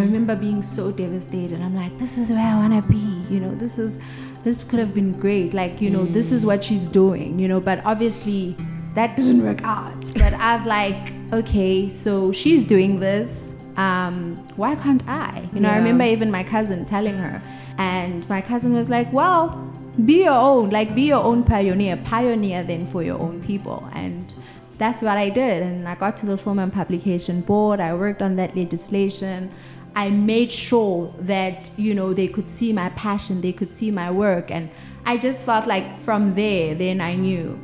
I remember being so devastated. I'm like, this is where I want to be. You know, this is, this could have been great. Like, you know, this is what she's doing, you know, but obviously that didn't work out. But I was like, okay, so she's doing this. Um, why can't I? You know, I remember even my cousin telling her, and my cousin was like, well, be your own, like be your own pioneer, pioneer then for your own people. And that's what I did. And I got to the Film and Publication Board. I worked on that legislation. I made sure that, you know, they could see my passion, they could see my work. And I just felt like from there, then I knew.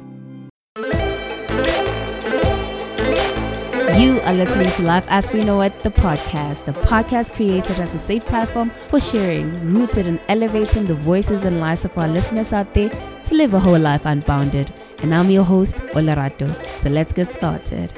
You are listening to Life as We Know It, the podcast, the podcast created as a safe platform for sharing, rooted in elevating the voices and lives of our listeners out there to live a whole life unbounded. And I'm your host, Olerato. So let's get started.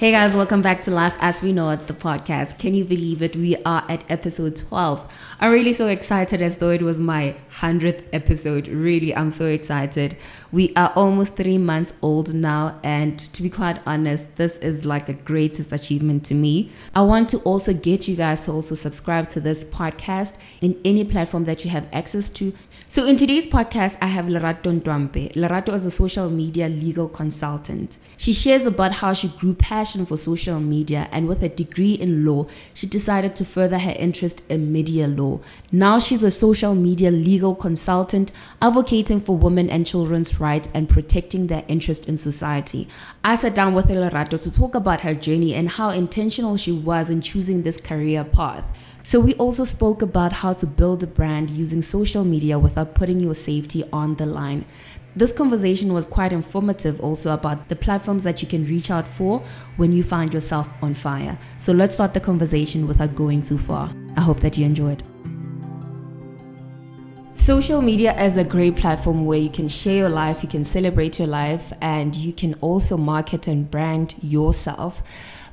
Hey guys, welcome back to Life as We Know It, the podcast. Can you believe it? We are at episode 12. I'm really so excited as though it was my 100th episode. Really, I'm so excited. We are almost three months old now, and to be quite honest, this is like the greatest achievement to me. I want to also get you guys to also subscribe to this podcast in any platform that you have access to. So in today's podcast, I have Lerato Ntwampe. Lerato is a social media legal consultant. She shares about how she grew passion for social media and with a degree in law, she decided to further her interest in media law. Now she's a social media legal consultant advocating for women and children's rights and protecting their interest in society. I sat down with Lerato to talk about her journey and how intentional she was in choosing this career path. So, we also spoke about how to build a brand using social media without putting your safety on the line. This conversation was quite informative also about the platforms that you can reach out for when you find yourself on fire. So, let's start the conversation without going too far. I hope that you enjoyed. Social media is a great platform where you can share your life, you can celebrate your life, and you can also market and brand yourself.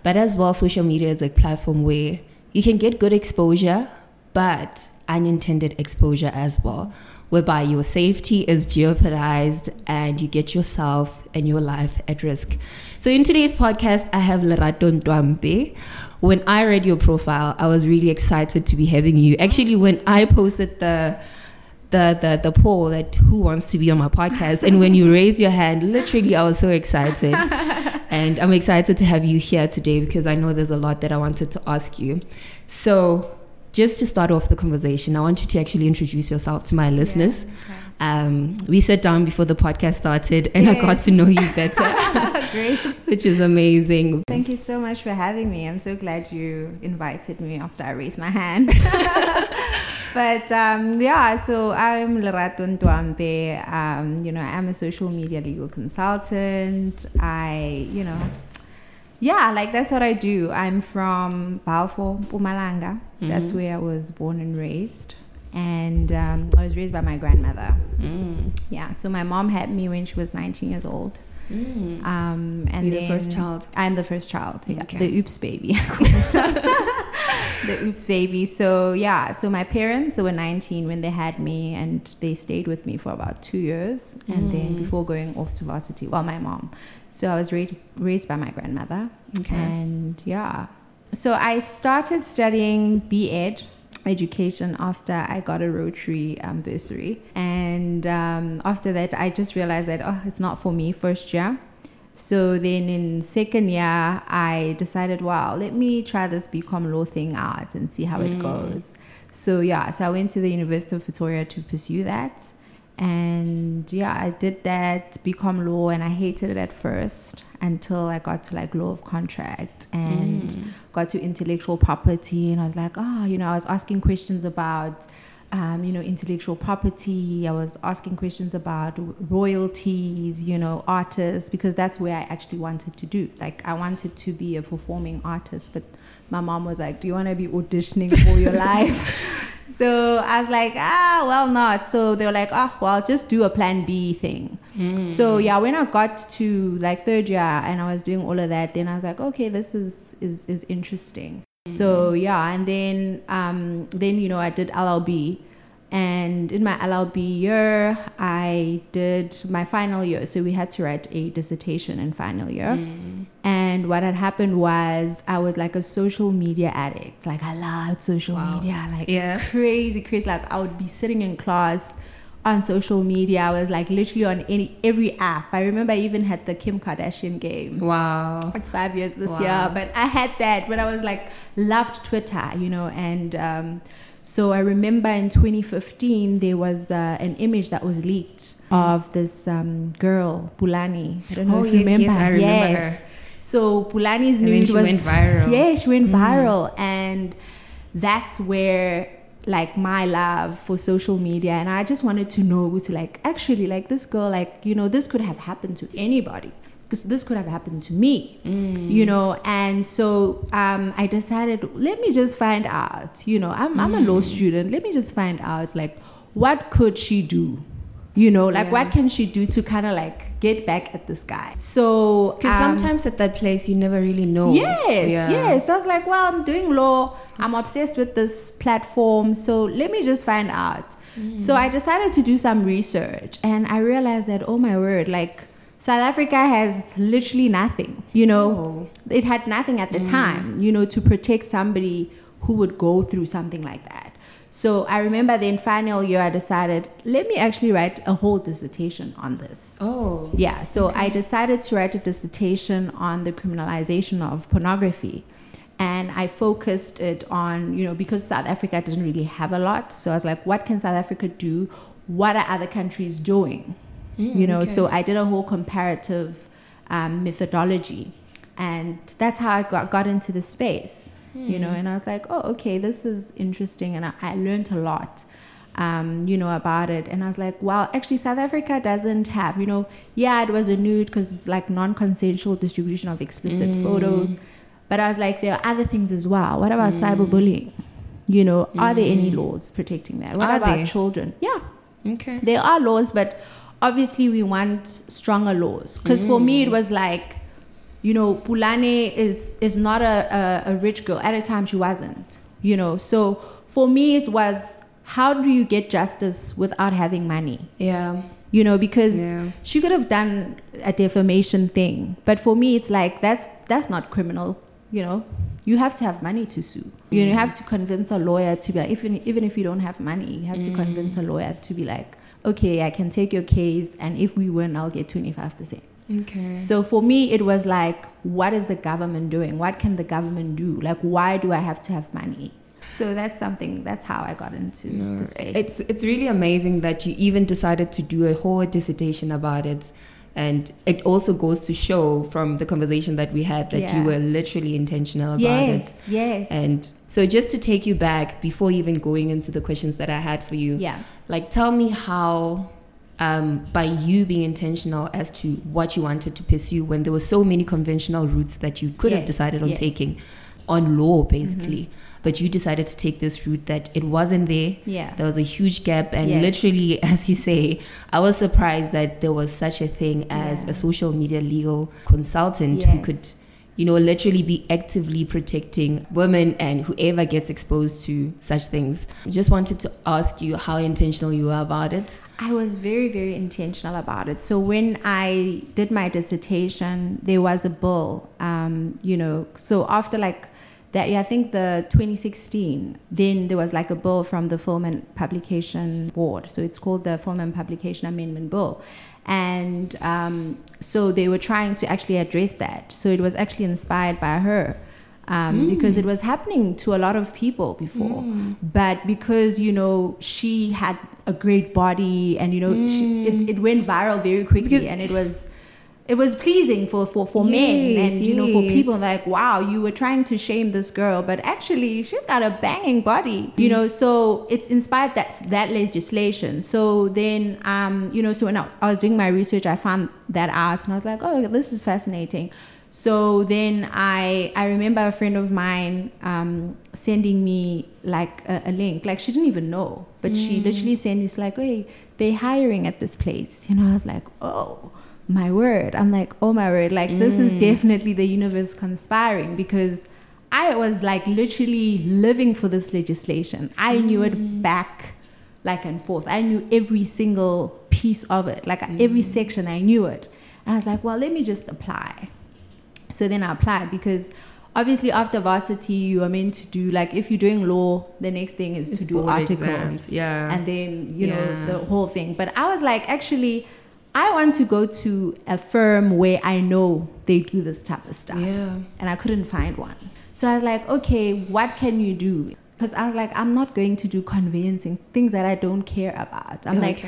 But as well, social media is a platform where you can get good exposure, but unintended exposure as well, whereby your safety is jeopardized and you get yourself and your life at risk. So, in today's podcast, I have Lerato Ntwampe. When I read your profile, I was really excited to be having you. Actually, when I posted the the, the the poll that who wants to be on my podcast and when you raised your hand literally i was so excited and i'm excited to have you here today because i know there's a lot that i wanted to ask you. So just to start off the conversation i want you to actually introduce yourself to my listeners um, we sat down before the podcast started and i got to know you better Great. which is amazing Thank you so much for having me. I'm so glad you invited me after I raised my hand. but um, yeah, so I'm Lerato Ntwampe. Um, you know, I'm a social media legal consultant. I, you know, yeah, like that's what I do. I'm from Balfour, Mpumalanga. That's Mhm. where I was born and raised. And um, I was raised by my grandmother. Mm. Yeah, so my mom had me when she was 19 years old. Mm. Um, and You're the first child? I'm the first child. Yeah, Okay. the oops baby. I call myself. the oops baby. So yeah, so my parents they were 19 when they had me, and they stayed with me for about two years, and then Mm. before going off to varsity, well, my mom. So I was raised raised by my grandmother, Okay. and yeah. So I started studying B.Ed education after I got a Rotary um, bursary, and um, after that I just realized that oh, it's not for me first year. So then in second year, I decided, wow, let me try this BCom law thing out and see how it Mm. goes. So yeah, so I went to the University of Pretoria to pursue that. And yeah, I did that BCom law and I hated it at first until I got to like law of contract and Mm. got to intellectual property and I was like, oh, you know, I was asking questions about um, you know, intellectual property. I was asking questions about royalties, you know, artists, because that's where I actually wanted to do. Like, I wanted to be a performing artist, but my mom was like, Do you want to be auditioning for your life? So I was like, Ah, well, not. So they were like, oh, well, just do a plan B thing. Mm. So yeah, when I got to like third year and I was doing all of that, then I was like, okay, this is is is interesting. So yeah, and then um then you know I did LLB, and in my LLB year I did my final year. So we had to write a dissertation in final year, Mm. and what had happened was I was like a social media addict. Like I loved social Wow. media, like Yeah. crazy, crazy. Like I would be sitting in class on social media. I was like literally on any every app. I remember I even had the Kim Kardashian game. Wow. It's five years this Wow. year, but I had that when I was like loved Twitter, you know, and um, so I remember in 2015 there was uh, an image that was leaked of this um, girl Pulane. I don't know Oh, if you yes, remember. yes, I remember Yes. her. So Pulane's And nude she was went viral. Yeah, she went Mhm. viral, and that's where like my love for social media and i just wanted to know to like actually like this girl like you know this could have happened to anybody because this could have happened to me Mm. you know and so um, i decided let me just find out you know i'm, I'm a law Mm. student let me just find out like what could she do you know like Yeah. what can she do to kind of like get back at this guy so Because um, sometimes at that place you never really know. Yes, Yeah. yes. I was like, well, I'm doing law. I'm obsessed with this platform. So let me just find out. Mm. So I decided to do some research and I realized that, oh my word, like South Africa has literally nothing. You know, Oh. it had nothing at the Mm. time, you know, to protect somebody who would go through something like that. So I remember then final year I decided, let me actually write a whole dissertation on this. Oh. Yeah, so I decided to write a dissertation on the criminalization of pornography. And I focused it on, you know, because South Africa didn't really have a lot. So I was like, what can South Africa do? What are other countries doing? Mm, you know, okay. so I did a whole comparative um, methodology. And that's how I got, got into the space, you Hmm. know, and I was like, oh, okay, this is interesting. And I, I learned a lot um, you know, about it. And I was like, wow, actually, South Africa doesn't have, you know, yeah, it was a nude because it's like non consensual distribution of explicit Mm. photos. But I was like, there are other things as well. What about Mm. cyberbullying? You know, are there any Mm. laws protecting that? What Are about there? children? Yeah, Okay. there are laws, but obviously we want stronger laws. Because for me, Mm. it was like, you know, Pulane is is not a, a, a rich girl. At a time, she wasn't. You know, so for me, it was how do you get justice without having money? Yeah. You know, because Yeah. she could have done a defamation thing, but for me, it's like that's that's not criminal. You know, you have to have money to sue. You know, you have to convince a lawyer to be like, even even if you don't have money, you have to convince a lawyer to be like, okay, I can take your case, and if we win, I'll get twenty five percent. Okay. So for me, it was like, what is the government doing? What can the government do? Like, why do I have to have money? So that's something. That's how I got into No, the space. it's it's really amazing that you even decided to do a whole dissertation about it. And it also goes to show from the conversation that we had that you were literally intentional about it. yes, yes, And so just to take you back before even going into the questions that I had for you, yeah. Like tell me how um, by you being intentional as to what you wanted to pursue when there were so many conventional routes that you could have decided on yes. taking on law basically but you decided to take this route that it wasn't there Yeah. there was a huge gap and Yes. literally as you say i was surprised that there was such a thing as Yeah. a social media legal consultant who could you know literally be actively protecting women and whoever gets exposed to such things just wanted to ask you how intentional you are about it I was very, very intentional about it. So when I did my dissertation, there was a bill, um, you know, so after like that year, I think the 2016, then there was like a bill from the Film and Publication Board. So it's called the Film and Publication Amendment Bill. And um, so they were trying to actually address that. So it was actually inspired by her. Um, because it was happening to a lot of people before but because you know she had a great body and you know she, it, it went viral very quickly Because- and it was it was pleasing for for, for men Yes, and you know for people like wow you were trying to shame this girl but actually she's got a banging body you know so it's inspired that that legislation. So then um you know so when I, I was doing my research i found that out and i was like oh this is fascinating. So then I I remember a friend of mine um, sending me like a, a link. Like she didn't even know, but she literally sent me like, "Hey, they're hiring at this place." You know, I was like, "Oh, my word!" I'm like, "Oh my word!" Like this is mm. definitely the universe conspiring because I was like literally living for this legislation. I knew it mm. back like and forth. I knew every single piece of it, like every mm. section. I knew it, and I was like, "Well, let me just apply." So then I applied because obviously after varsity you are meant to do like if you're doing law, the next thing is It's to do articles. exams, yeah. And then, you Yeah. know, the whole thing. But I was like, actually, I want to go to a firm where I know they do this type of stuff. Yeah. And I couldn't find one. So I was like, okay, what can you do? Because I was like, I'm not going to do conveyancing, things that I don't care about. I'm like,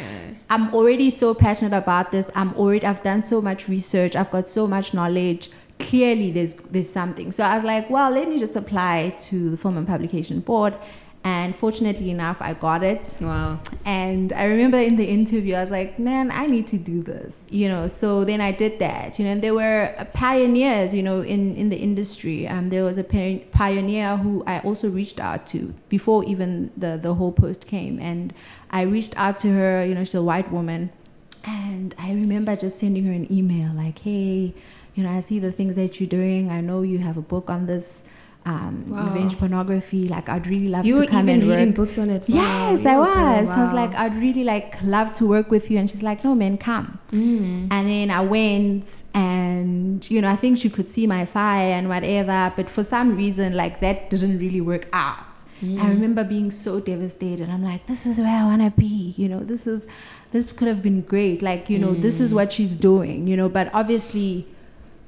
I'm already so passionate about this. I'm already I've done so much research. I've got so much knowledge. Clearly there's there's something. So I was like, well, let me just apply to the Film and Publication Board. And fortunately enough, I got it. Wow. And I remember in the interview, I was like, man, I need to do this. You know, so then I did that. You know, and there were uh, pioneers, you know, in, in the industry. Um, there was a pioneer who I also reached out to before even the, the whole post came. And I reached out to her, you know, she's a white woman. And I remember just sending her an email like, hey, you know, I see the things that you're doing. I know you have a book on this. Um, Wow. revenge pornography. Like, I'd really love You to were come even and reading books on it. Yes, Wow. I You was. were- I was like, I'd really like love to work with you, and she's like, No, man, come. Mm. And then I went, and you know, I think she could see my fire and whatever, but for some reason, like that didn't really work out. Mm. I remember being so devastated. I'm like, this is where I want to be. You know, this is, this could have been great. Like, you know, this is Mm. what she's doing. You know, but obviously,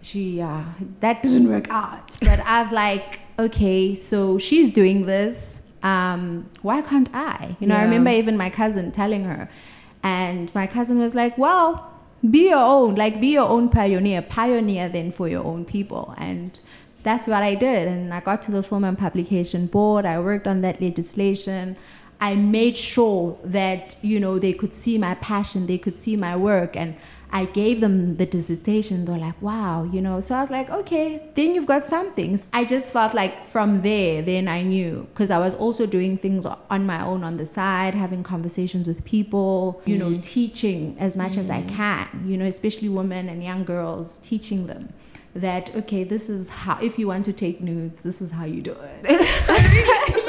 she uh, that didn't work out. But I was like, okay, so she's doing this. Um, why can't I? You know, I remember even my cousin telling her, and my cousin was like, well, be your own, like be your own pioneer, pioneer then for your own people. And that's what I did. And I got to the Film and Publication Board. I worked on that legislation. I made sure that, you know, they could see my passion, they could see my work. And I gave them the dissertation. They're like, wow, you know. So I was like, okay, then you've got something. I just felt like from there, then I knew because I was also doing things on my own on the side, having conversations with people, you know, mm-hmm. teaching as much as I mm-hmm. can, you know, especially women and young girls, teaching them that okay this is how if you want to take nudes this is how you do it.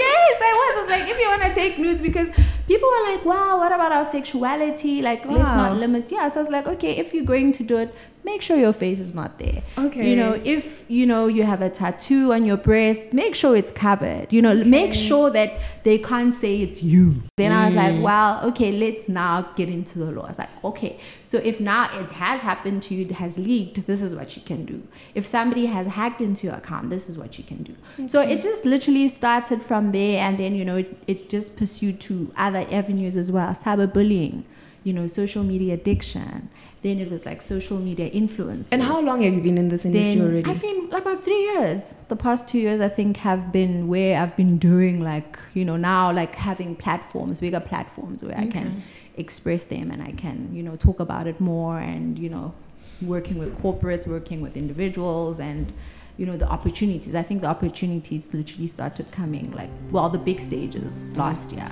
Yes i was. I was like if you want to take nudes because people were like wow what about our sexuality? Like let's not limit yeah so i was like okay if you're going to do it make sure your face is not there. Okay. you know if you know you have a tattoo on your breast make sure it's covered. You know make sure that they can't say it's you. Then i was like Mm. well okay let's now get into the law. I was like okay. So if now it has happened to you it has leaked this is what you can do. If somebody has hacked into your account this is what you can do. So it just literally started from there and then you know it, it just pursued to other avenues as well. Cyberbullying you know social media addiction then it was like social media influence And how long have you been in this industry then already? I've been like about three years. The past two years, I think, have been where I've been doing like you know now like having platforms, bigger platforms where I can express them and I can you know talk about it more and you know working with corporates, working with individuals and you know the opportunities. I think the opportunities literally started coming like well the big stages last year.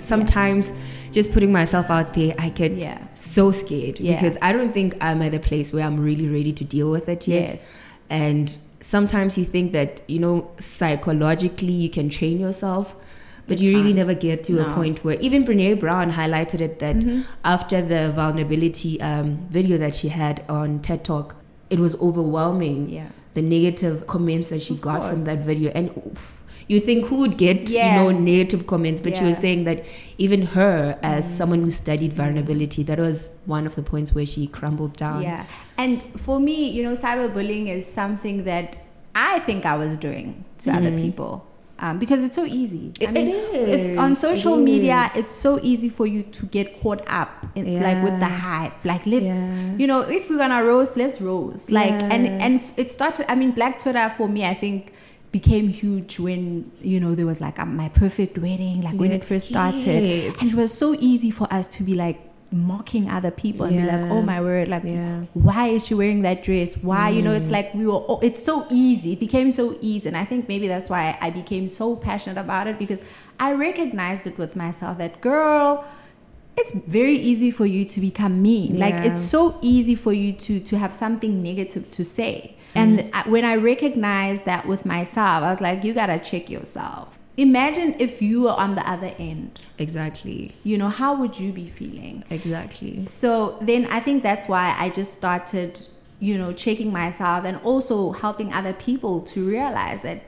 Sometimes just putting myself out there, I get Yeah. so scared Yeah. because I don't think I'm at a place where I'm really ready to deal with it yet. Yes. And sometimes you think that, you know, psychologically you can train yourself, but You you really never get to a point where even Brene Brown highlighted it that Mhm. after the vulnerability um, video that she had on TED Talk, it was overwhelming Yeah. the negative comments that she Of got from that video. And oof, you think who would get, Yeah. you know, negative comments? But she was saying that even her, as Mm. someone who studied vulnerability, that was one of the points where she crumbled down. Yeah. And for me, you know, cyberbullying is something that I think I was doing to other Mhm. people. Um, because it's so easy. I mean, it It's on social It media. is. It's so easy for you to get caught up in like with the hype. Like let's, Yeah. you know, if we're gonna roast, let's roast. Like and and it started. I mean, Black Twitter for me, I think became huge when you know there was like um, my perfect wedding, like when Yeah. it first started, and it was so easy for us to be like mocking other people and be like, oh my word, like Yeah. why is she wearing that dress? Why, you know, Mm. it's like we were, oh, it's so easy. It became so easy. And I think maybe that's why I became so passionate about it because I recognized it with myself that, girl, it's very easy for you to become mean. Like, it's so easy for you to, to have something negative to say. And Mm. I- when I recognized that with myself, I was like, you gotta check yourself. imagine if you were on the other end. Exactly. You know, how would you be feeling? Exactly. So then I think that's why I just started, you know, checking myself and also helping other people to realize that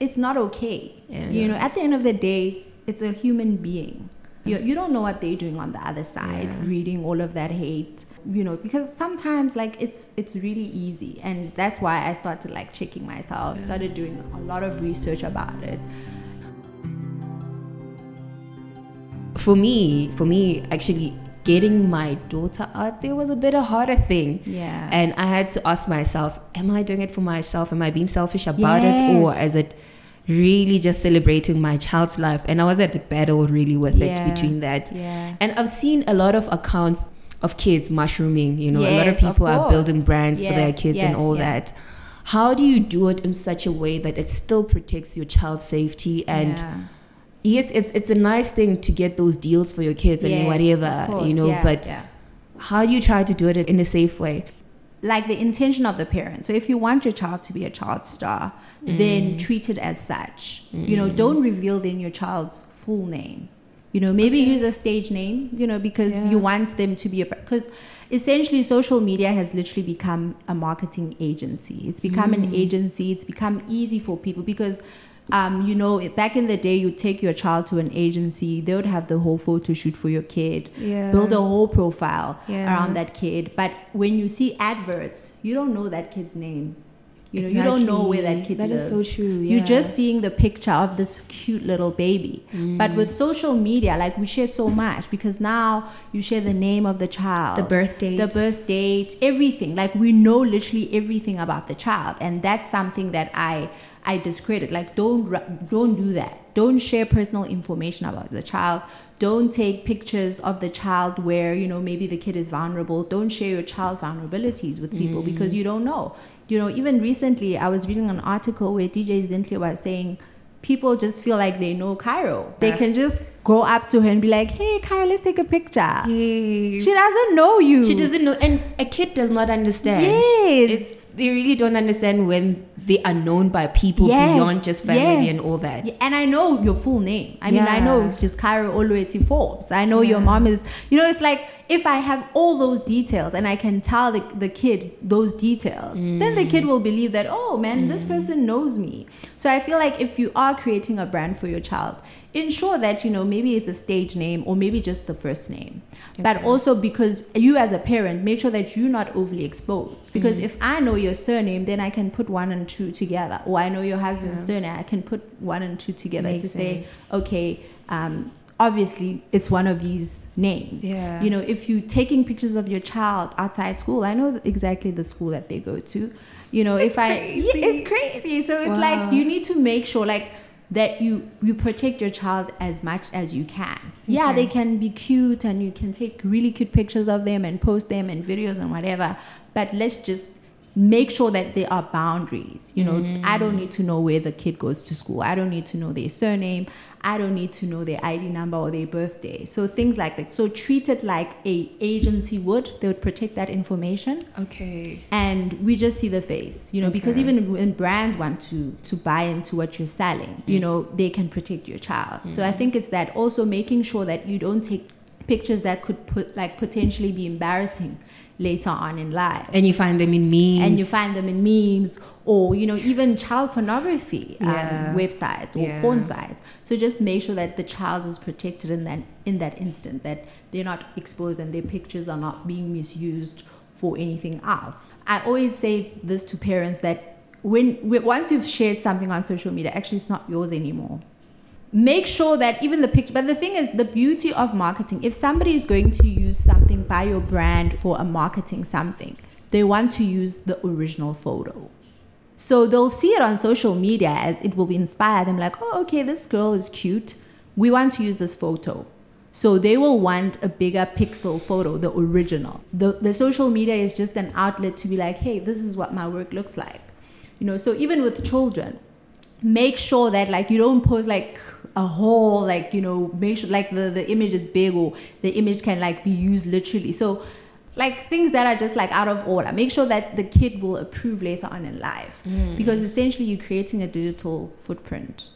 it's not okay. Yeah. You know, at the end of the day, it's a human being. You, you don't know what they're doing on the other side, Yeah. reading all of that hate, you know, because sometimes like it's it's really easy, and that's why I started like checking myself, started doing a lot of research about it. For me, for me, actually getting my daughter out there was a bit a harder thing. Yeah. And I had to ask myself, am I doing it for myself? Am I being selfish about it? Or is it really just celebrating my child's life? And I was at a battle really with Yeah. it between that. Yeah. And I've seen a lot of accounts of kids mushrooming, you know, a lot of Yes, of people are building brands for their kids and all yeah. that. How do you do it in such a way that it still protects your child's safety and Yeah. yes, it's it's a nice thing to get those deals for your kids and whatever, course, you know, yeah, but yeah. how do you try to do it in a safe way? like the intention of the parent. So if you want your child to be a child star, Mm. then treat it as such. You know, don't reveal then your child's full name. You know, maybe use a stage name. You know, because Yeah. you want them to be a because essentially social media has literally become a marketing agency. It's become Mm. an agency. It's become easy for people because. Um, you know, back in the day, you take your child to an agency, they would have the whole photo shoot for your kid, Yeah. build a whole profile Yeah. around that kid. But when you see adverts, you don't know that kid's name. You know, you don't know where that kid is. That is so true. You're just seeing the picture of this cute little baby. But mm. with social media, like we share so much because now you share the name of the child, the birth date. the birth date, everything. Like we know literally everything about the child, and that's something that I I discredit. Like don't don't do that. Don't share personal information about the child. Don't take pictures of the child where you know maybe the kid is vulnerable. Don't share your child's vulnerabilities with people mm. because you don't know. You know, even recently I was reading an article where DJ Zinhle was saying people just feel like they know Kairo. They Yeah. can just go up to her and be like, "Hey, Kairo, let's take a picture." Yes. She doesn't know you. She doesn't know, and a kid does not understand. Yes. It's, they really don't understand when they are known by people Yes, beyond just family yes. and all that. Yeah, and I know your full name. I mean, I know it's just Kairo all the way to Forbes. I know your mom is, you know, it's like if I have all those details and I can tell the, the kid those details, then the Mm. kid will believe that, oh man, this person knows me. So I feel like if you are creating a brand for your child, ensure that, you know, maybe it's a stage name or maybe just the first name. But also because you as a parent, make sure that you're not overly exposed. Because Mm. if I know your surname, then I can put one and two together. Or I know your husband's Yeah. surname, I can put one and two together Makes to say, okay, um, obviously it's one of these names. Yeah. You know, if you're taking pictures of your child outside school, I know exactly the school that they go to. You know, if I, crazy. yeah, it's crazy. So it's Wow. like you need to make sure, like, that you you protect your child as much as you can. Yeah, they can be cute and you can take really cute pictures of them and post them and videos and whatever. But let's just make sure that there are boundaries. You know, I don't mm. need to know where the kid goes to school. I don't need to know their surname. I don't need to know their ID number or their birthday. So things like that. So treat it like a agency would. They would protect that information Okay. and we just see the face you know because even when brands want to to buy into what you're selling you mm. know they can protect your child so i mm. think it's that also making sure that you don't take pictures that could put like potentially be embarrassing later on in life. And you find them in memes. and you find them in memes or you know even child pornography um, websites or Yeah. porn sites. So just make sure that the child is protected in that in that instant that they're not exposed and their pictures are not being misused for anything else. I always say this to parents that when when- once you've shared something on social media actually it's not yours anymore make sure that even the picture but the thing is the beauty of marketing if somebody is going to use something by your brand for a marketing something they want to use the original photo. So they'll see it on social media as it will inspire them like oh okay this girl is cute. We want to use this photo. So they will want a bigger pixel photo the original. The, the social media is just an outlet to be like hey this is what my work looks like. You know so even with children make sure that like you don't post like a whole like you know make sure like the the image is big or the image can like be used literally. So like things that are just like out of order. Make sure that the kid will approve later on in life. Mm. Because essentially you're creating a digital footprint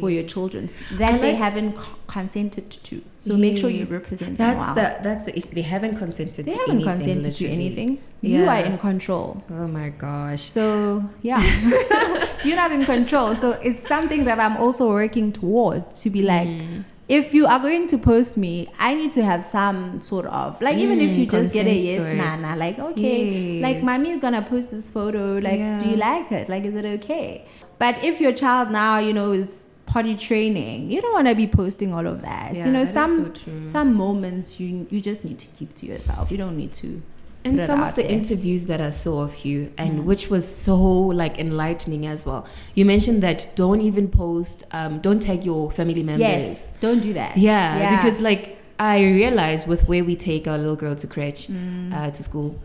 for your Yes. children that they haven't consented to. So make sure you Yes. represent them That's well. the that's the issue. They haven't consented they to haven't anything. consented to literally. anything. You are in control. Oh my gosh. So yeah, you're not in control. So it's something that I'm also working towards to be like, Mm. if you are going to post me, I need to have some sort of like even if Mm, you just get a yes, nana, like okay, like mommy is gonna post this photo. Like, do you like it? Like, is it okay? But if your child now, you know, is potty training, you don't want to be posting all of that. Yeah, you know, that some so true. some moments you you just need to keep to yourself. You don't need to. And it some of the there. interviews that I saw of you, and Mm. which was so like enlightening as well. You mentioned that don't even post, um, don't tag your family members. Yes, don't do that. Yeah, because like I realized with where we take our little girl to crèche, Mm. uh, to school,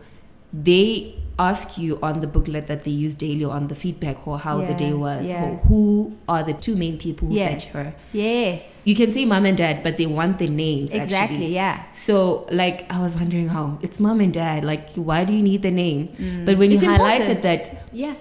they ask you on the booklet that they use daily on the feedback or how the day was, yeah. or who are the two main people who Yes. fetch her. yes, You can say mom and dad, but they want their names exactly. actually. Yeah. So like I was wondering how it's mom and dad. Like why do you need the name? But when you Mm. It's highlighted important. that, Yeah.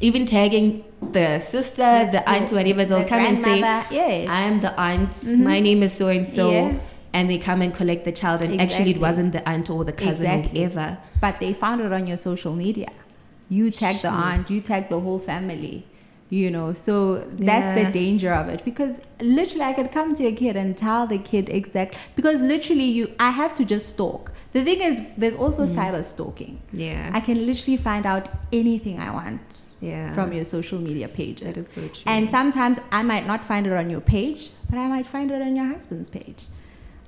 even tagging the sister, Yes, the aunt, whatever, they'll the come and say, yes. "I'm the aunt. Mhm. My name is so and so," Yeah. And they come and collect the child. And actually, it wasn't the aunt or the cousin Exactly. or whoever. but they found it on your social media. You tag the aunt, you tag the whole family, you know. So that's Yeah. the danger of it because literally I could come to a kid and tell the kid exact because literally you I have to just stalk. The thing is there's also Mm. cyber stalking. Yeah, I can literally find out anything I want yeah. from your social media pages. that is so true. And sometimes I might not find it on your page, but I might find it on your husband's page,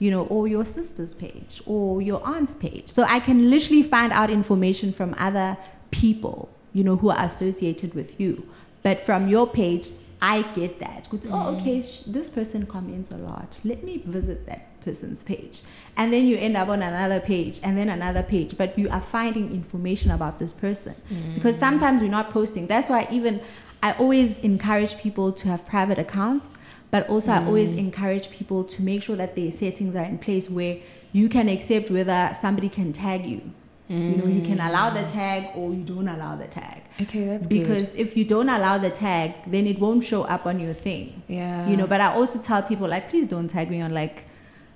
you know, or your sister's page, or your aunt's page. So I can literally find out information from other people, you know, who are associated with you. But from your page, I get that. Good, Oh, mm. okay, sh- this person comments a lot. Let me visit that person's page. And then you end up on another page and then another page, but you are finding information about this person. Mm. Because sometimes we're not posting. That's why even I always encourage people to have private accounts, but also I always mm. encourage people to make sure that their settings are in place where you can accept whether somebody can tag you. You know, you can allow the mm. tag or you don't allow the tag. okay, that's good. Because good. if you don't allow the tag, then it won't show up on your thing. Yeah, You know, but I also tell people like, please don't tag me on like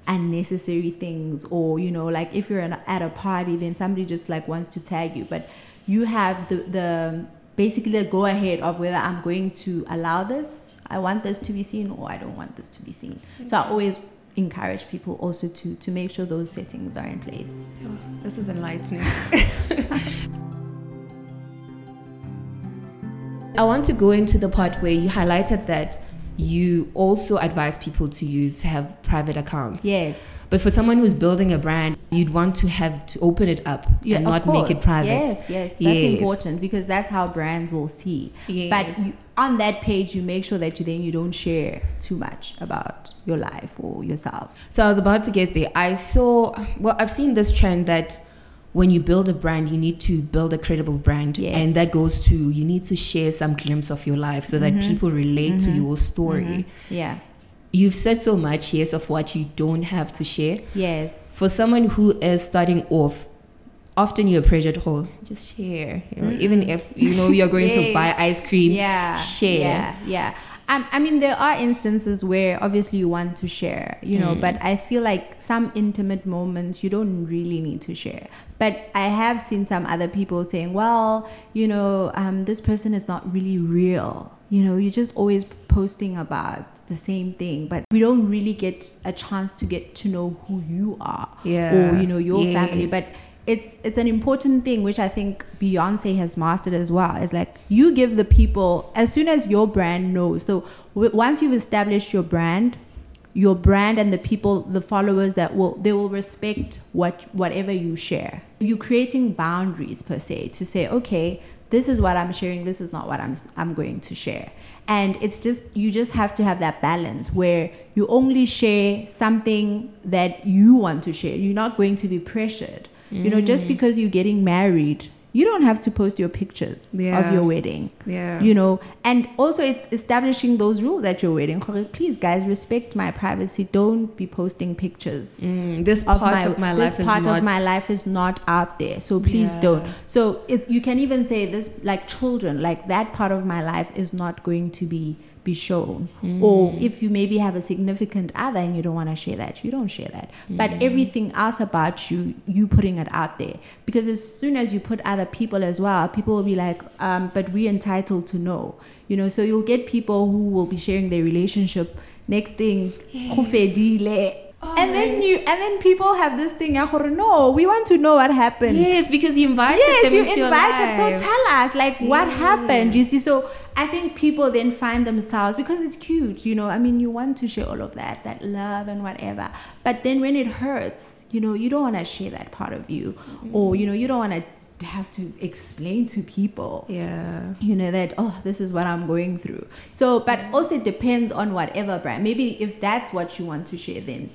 unnecessary things or you know, like if you're at a party, then somebody just like wants to tag you, but you have the the basically the go ahead of whether I'm going to allow this, I want this to be seen, or I don't want this to be seen. So I always encourage people also to to make sure those settings are in place. Oh, this is enlightening. I want to go into the part where you highlighted that you also advise people to use to have private accounts. Yes. But for someone who's building a brand, you'd want to have to open it up Yeah, and not make it private. Yes, yes, that's Yes. important because that's how brands will see. Yes. But you, on that page, you make sure that you then you don't share too much about your life or yourself. So I was about to get there. I saw, well, I've seen this trend that when you build a brand, you need to build a credible brand. Yes. And that goes to you need to share some glimpse of your life so that Mhm. people relate to Mhm. your story. Mhm. Yeah. You've said so much, yes, of what you don't have to share. Yes. For someone who is starting off, often you're pressured to oh, just share. You know, even if you know you're going to buy ice cream, Yeah. share. Yeah. Yeah. Um, I mean, there are instances where obviously you want to share, you know, Mm. but I feel like some intimate moments you don't really need to share. But I have seen some other people saying, well, you know, um, this person is not really real. You know, you're just always posting about the same thing, but we don't really get a chance to get to know who you are Yeah. or, you know, your family. But it's it's an important thing which I think Beyonce has mastered as well. It's like you give the people as soon as your brand knows. So w- once you've established your brand, your brand and the people, the followers that will they will respect what whatever you share. you're creating boundaries per se to say, okay, this is what I'm sharing. This is not what I'm I'm going to share. And it's just you just have to have that balance where you only share something that you want to share. You're not going to be pressured. You know, just mm. because you're getting married, you don't have to post your pictures Yeah. of your wedding. Yeah. You know, and also it's establishing those rules at your wedding. Please, guys, respect my privacy. Don't be posting pictures Mm, this of part my, of my this life is part not. of my life is not out there so please Yeah. don't so if you can even say this like children like that part of my life is not going to be be shown. Or if you maybe have a significant other and you don't want to share that, you don't share that. But everything else about you, you putting it out there. Because as soon as you put other people as well, people will be like, um, but we're entitled to know. You know, so you'll get people who will be sharing their relationship. Next thing, go fedile. and then you and then people have this thing, no, we want to know what happened Yes, because you invited yes, them you into invited. So your life. tell us, like, what happened? You see, so I think people then find themselves because it's cute, you know. I mean, you want to share all of that, that love and whatever. But then when it hurts, you know, you don't want to share that part of you, Mm-hmm. or you know, you don't want to have to explain to people yeah. you know that oh this is what i'm going through so but also it depends on whatever brand maybe if that's what you want to share then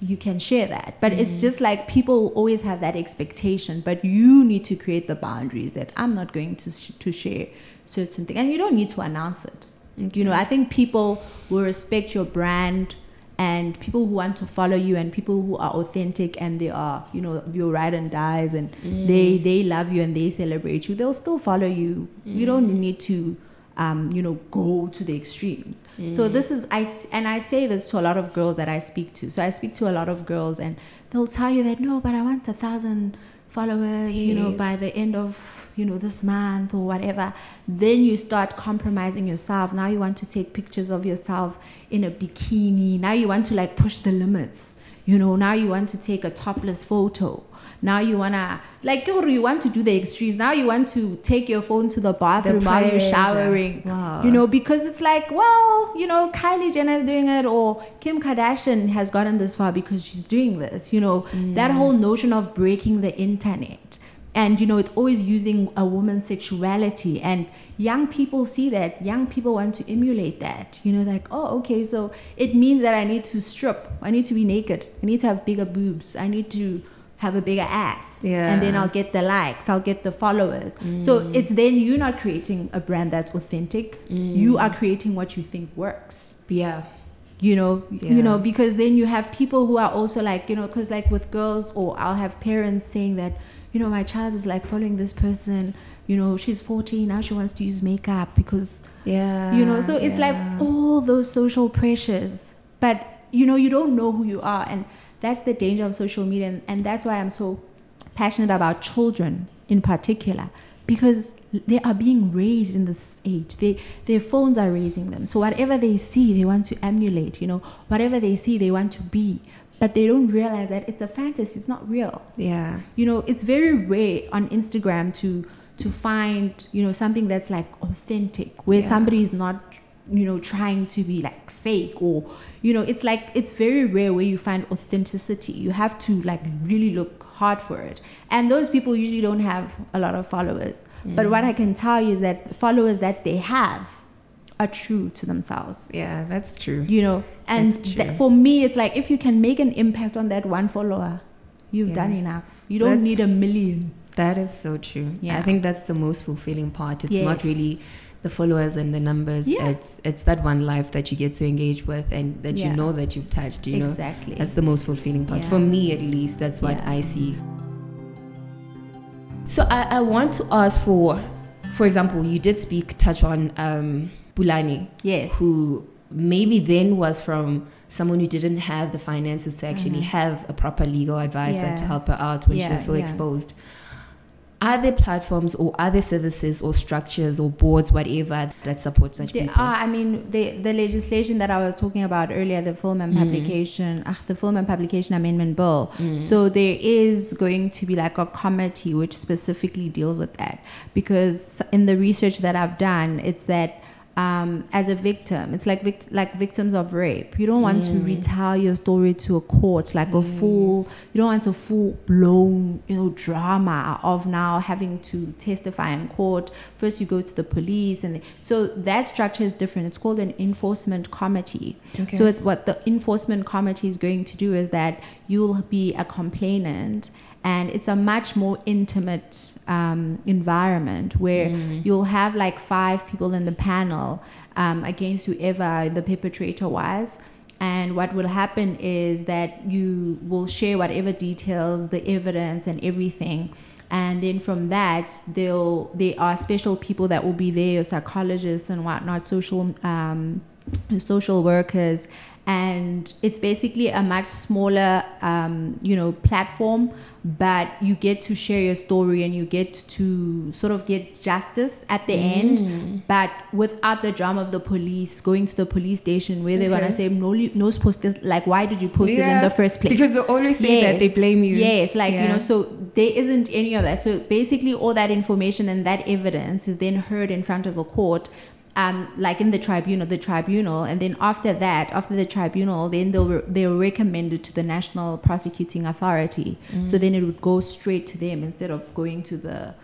you can share that. But it's mm. just like people always have that expectation but you need to create the boundaries that i'm not going to sh- to share certain things and you don't need to announce it. Mm-hmm. You know i think people will respect your brand and people who want to follow you and people who are authentic and they are you know your ride and dies and they mm. they love you and they celebrate you they'll still follow you. You mm. don't need to um, you know go to the extremes. So this is I and i say this to a lot of girls that i speak to. So i speak to a lot of girls and they'll tell you that no but i want a thousand followers you know by the end of you know this month or whatever. Then you start compromising yourself. Now you want to take pictures of yourself in a bikini. Now you want to like push the limits you know. Now you want to take a topless photo now you wanna like you want to do the extremes. Now you want to take your phone to the bathroom while you're showering. Wow. you know because it's like well you know kylie jenner is doing it or kim kardashian has gotten this far because she's doing this you know. That whole notion of breaking the internet. And you know it's always using a woman's sexuality. And young people see that. Young people want to emulate that. You know like oh okay so it means that i need to strip. I need to be naked. I need to have bigger boobs. I need to have a bigger ass and then i'll get the likes i'll get the followers. So mm. it's then you're not creating a brand that's authentic. Mm. You are creating what you think works. Yeah. you know Yeah. you know because then you have people who are also like you know because like with girls or i'll have parents saying that you know my child is like following this person you know she's 14 now she wants to use makeup because Yeah. you know so it's like all those social pressures. But you know you don't know who you are and that's the danger of social media and, and that's why i'm so passionate about children in particular because they are being raised in this age. They their phones are raising them. So whatever they see they want to emulate you know. Whatever they see they want to be. But they don't realize that it's a fantasy. It's not real. Yeah. you know it's very rare on instagram to to find you know something that's like authentic where Yeah. somebody is not you know trying to be like fake or you know it's like it's very rare where you find authenticity you have to like really look hard for it and those people usually don't have a lot of followers but what i can tell you is that followers that they have are true to themselves Yeah, that's true. you know and that, for me it's like if you can make an impact on that one follower you've Yeah. done enough you don't That's- need a million That is so true. Yeah. I think that's the most fulfilling part. It's not really the followers and the numbers. Yeah. It's it's that one life that you get to engage with and that Yeah. you know that you've touched, you know. exactly That's the most fulfilling part. Yeah. For me at least, that's what. I see. So I, I want to ask for for example, you did speak touch on um Pulane, yes who maybe then was from someone who didn't have the finances to actually have a proper legal advisor Mm-hmm. To help her out when she was so exposed. Are there platforms or other services or structures or boards, whatever, that support such There people? are, I mean, the the legislation that I was talking about earlier, the film Mm. and publication, ah, the film and publication amendment bill. Mm. So there is going to be like a committee which specifically deals with that, because in the research that I've done, it's that. Um, as a victim, it's like vict- like victims of rape. You don't want to retell your story to a court like a full. You don't want a full blown you know drama of now having to testify in court. First, you go to the police, and so that structure is different. It's called an enforcement committee. Okay. So what the enforcement committee is going to do is that you'll be a complainant and it's a much more intimate um, environment where you'll have like five people in the panel um, against whoever the perpetrator was. And what will happen is that you will share whatever details the evidence and everything. And then from that they'll there are special people that will be there psychologists and whatnot social um, social workers. And it's basically a much smaller um, you know platform but you get to share your story and you get to sort of get justice at the Mm. end but without the drama of the police going to the police station where they're gonna say no no post this like why did you post it in the first place Because they always say that they blame you. Yes, like you know, so there isn't any of that. So basically, all that information and that evidence is then heard in front of a court, um, like in the tribunal, the tribunal, and then after that, after the tribunal, then they'll they'll recommend it to the National Prosecuting Authority. So then it would go straight to them instead of going to the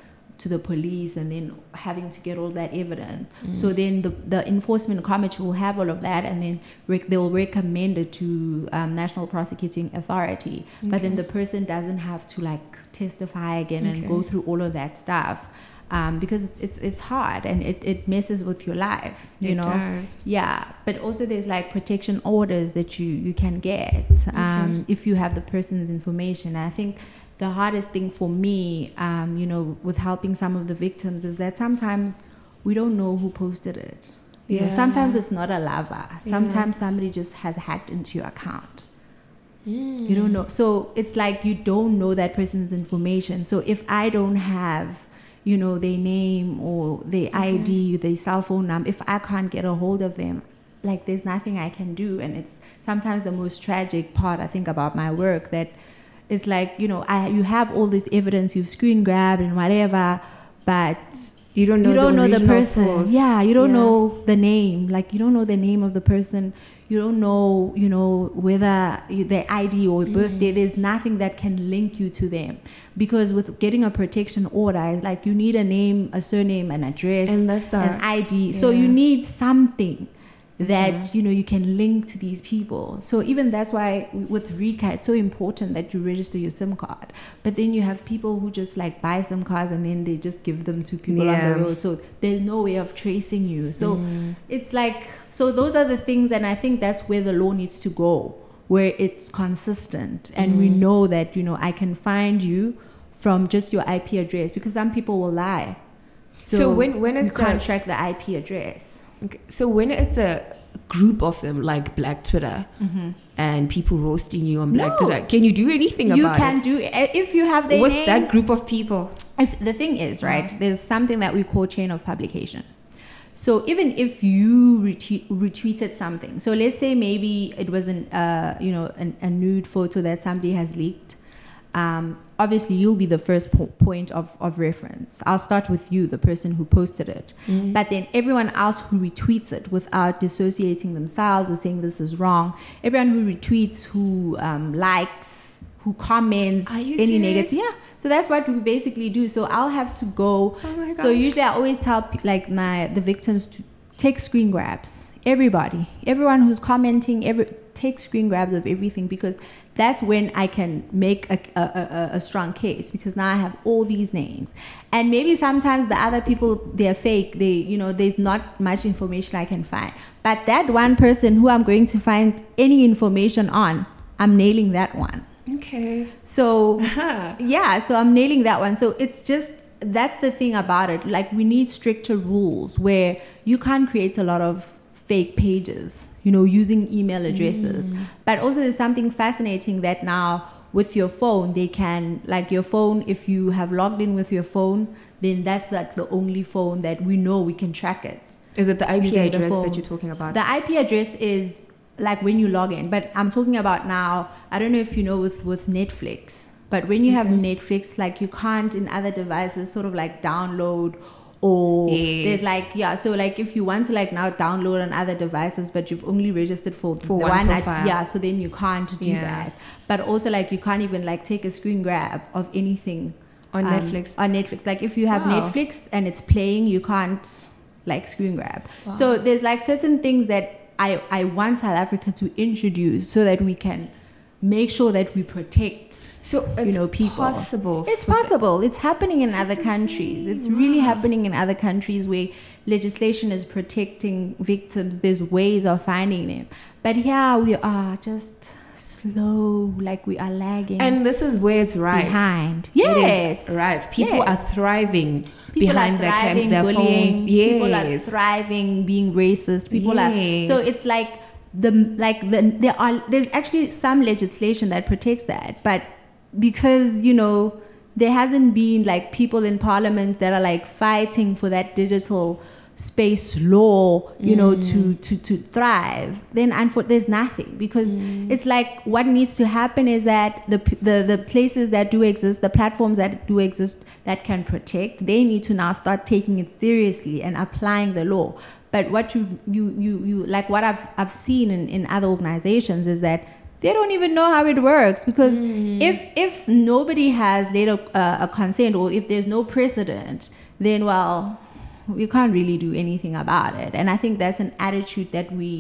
to the police and then having to get all that evidence. So then the, the enforcement committee will have all of that and then rec- they'll recommend it to um, National Prosecuting Authority. But then the person doesn't have to like testify again and go through all of that stuff. Um, because it's, it's it's hard and it, it messes with your life, you It know. does. Yeah, but also there's like protection orders that you you can get um, if you have the person's information. I think the hardest thing for me, um, you know, with helping some of the victims is that sometimes we don't know who posted it. You know, Yeah. sometimes it's not a lover. Yeah. Sometimes somebody just has hacked into your account. Mm. You don't know. So it's like you don't know that person's information. So if I don't have, you know, their name or their ID, their cell phone number, if I can't get a hold of them, like there's nothing I can do. And it's sometimes the most tragic part I think about my work that it's like, you know, I you have all this evidence, you've screen grabbed and whatever, but You don't know you don't the know the person. source. Yeah, you don't Yeah. know the name. Like you don't know the name of the person. You don't know, you know, whether their ID or birthday. Mm. There's nothing that can link you to them, because with getting a protection order, it's like you need a name, a surname, an address, And that's the an ID. So you need something that Mhm. you know you can link to these people. So even that's why with RICA, it's so important that you register your SIM card. But then you have people who just like buy SIM cards and then they just give them to people on the road. So there's no way of tracing you. So Mm. it's like so those are the things, and I think that's where the law needs to go, where it's consistent and we Mm. know that you know I can find you from just your IP address because some people will lie. So when- when it's you can't track the IP address. Okay. So when it's a group of them, like Black Twitter, and people roasting you on Black No. Twitter, can you do anything you about it? You can it? do if you have their With name. that group of people. if the thing is right there's something that we call chain of publication so even if you retweet, retweeted something so let's say maybe it was an uh, you know an, a nude photo that somebody has leaked um, obviously you'll be the first po- point of, of reference. I'll start with you the person who posted it. Mm. but then everyone else who retweets it without dissociating themselves or saying this is wrong everyone who retweets who um, likes who comments any serious? negative yeah. So that's what we basically do. So i'll have to go. Oh so usually i always tell like my the victims to take screen grabs. Everybody. Everyone who's commenting every take screen grabs of everything because that's when i can make a, a, a, a strong case because now i have all these names. And maybe sometimes the other people they're fake. They you know there's not much information i can find. But that one person who i'm going to find any information on i'm nailing that one. Okay. so Huh. yeah so i'm nailing that one. So it's just that's the thing about it. Like we need stricter rules where you can't create a lot of fake pages you know using email addresses mm. but also there's something fascinating that now with your phone they can like your phone if you have logged in with your phone then that's like the only phone that we know we can track it Is it the IP the address phone. that you're talking about? the IP address is like when you log in, but I'm talking about now. I don't know if you know with with Netflix, but when you have Netflix, like you can't in other devices sort of like download or Yes. there's like yeah. So like if you want to like now download on other devices, but you've only registered for, For the one ad- profile. yeah. So then you can't do Yeah. that. But also like you can't even like take a screen grab of anything on um, Netflix. On Netflix, like if you have Wow. Netflix and it's playing, you can't like screen grab. So there's like certain things that I I want South Africa to introduce so that we can make sure that we protect. So it's know, people. possible. It's possible. It's happening in other countries. insane. It's really happening in other countries where legislation is protecting victims. There's ways of finding them. But here we are just slow, like we are lagging And this is where it's right. behind. Yes. is right. People Yes. are thriving People behind are their, cam- bullying. phones. People are Yes. thriving, being racist. People are Yes. so it's like the like the there are there's actually some legislation that protects that, but because you know there hasn't been like people in parliament that are like fighting for that digital space law you know Mm. to to to thrive then unfor- there's nothing because Mm. it's like what needs to happen is that the, the the places that do exist the platforms that do exist that can protect they need to now start taking it seriously and applying the law but what you you you, you like what i've i've seen in, in other organizations is that they don't even know how it works because if if nobody has laid a, uh, a consent or if there's no precedent then well we can't really do anything about it and i think that's an attitude that we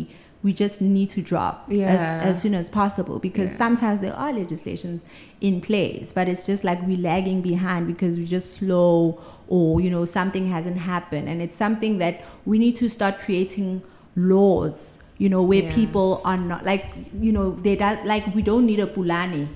we just need to drop Yeah. as, as soon as possible because Yeah. sometimes there are legislations in place but it's just like we're lagging behind because we're just slow or you know something hasn't happened and it's something that we need to start creating laws you know where Yes. people are not like you know they does like we don't need a Pulane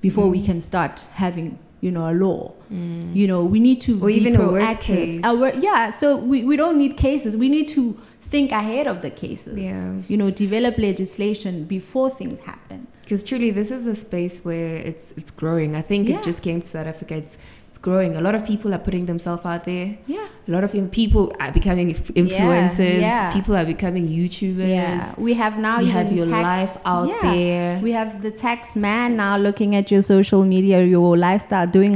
before Mm. we can start having you know a law you know we need to Or be even a worst case. Wor- yeah so we, we don't need cases we need to think ahead of the cases Yeah. you know develop legislation before things happen Because truly, this is a space where it's it's growing. I think Yeah. it just came to South Africa. It's it's growing. A lot of people are putting themselves out there. yeah A lot of people are becoming influencers. yeah. People are becoming YouTubers. yeah we have now You have your tax, life out yeah. there. we have the tax man now looking at your social media your lifestyle doing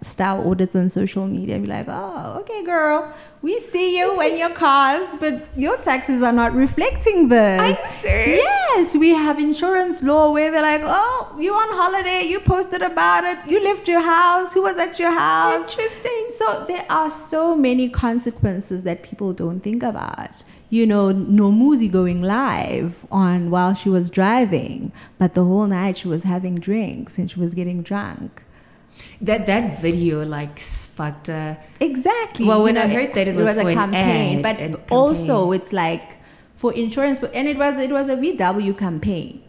lifestyle audits on social media be like oh okay girl we see you and your cars but your taxes are not reflecting this Are you serious? Yes, we have insurance law where they're like, oh, you on holiday, you posted about it, you left your house, who was at your house? Interesting. So there are so many consequences that people don't think about. You know, Nomuzi going live on while she was driving, but the whole night she was having drinks and she was getting drunk. That that video like sparked a Exactly. Well, You when I heard that it was for a campaign, but also it's like for insurance, and it was it was a VW campaign.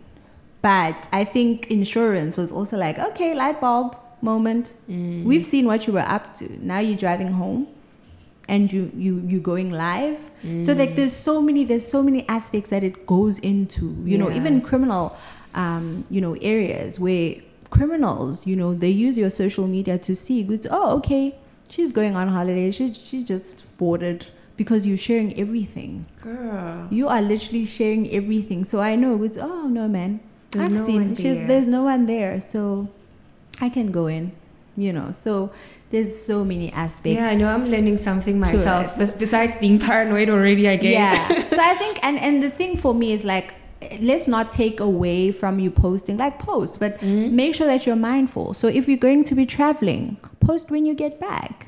But I think insurance was also like, okay, light bulb moment. Mm. We've seen what you were up to. Now you're driving home, and you you you going live. So Mm. like, there's so many there's so many aspects that it goes into. You know, even criminal, um, you know, areas where criminals, you know, they use your social media to see, oh, okay, she's going on holiday. She she just boarded because you're sharing everything. girl. You are literally sharing everything. So I know it's oh no man. There's I've no seen there. there's no one there, so I can go in. You know, so there's so many aspects. Yeah, I know. I'm learning something myself. Besides being paranoid already again. Yeah. so I think, and and the thing for me is like, let's not take away from you posting. Like post, but Mm-hmm. make sure that you're mindful. So if you're going to be traveling, post when you get back.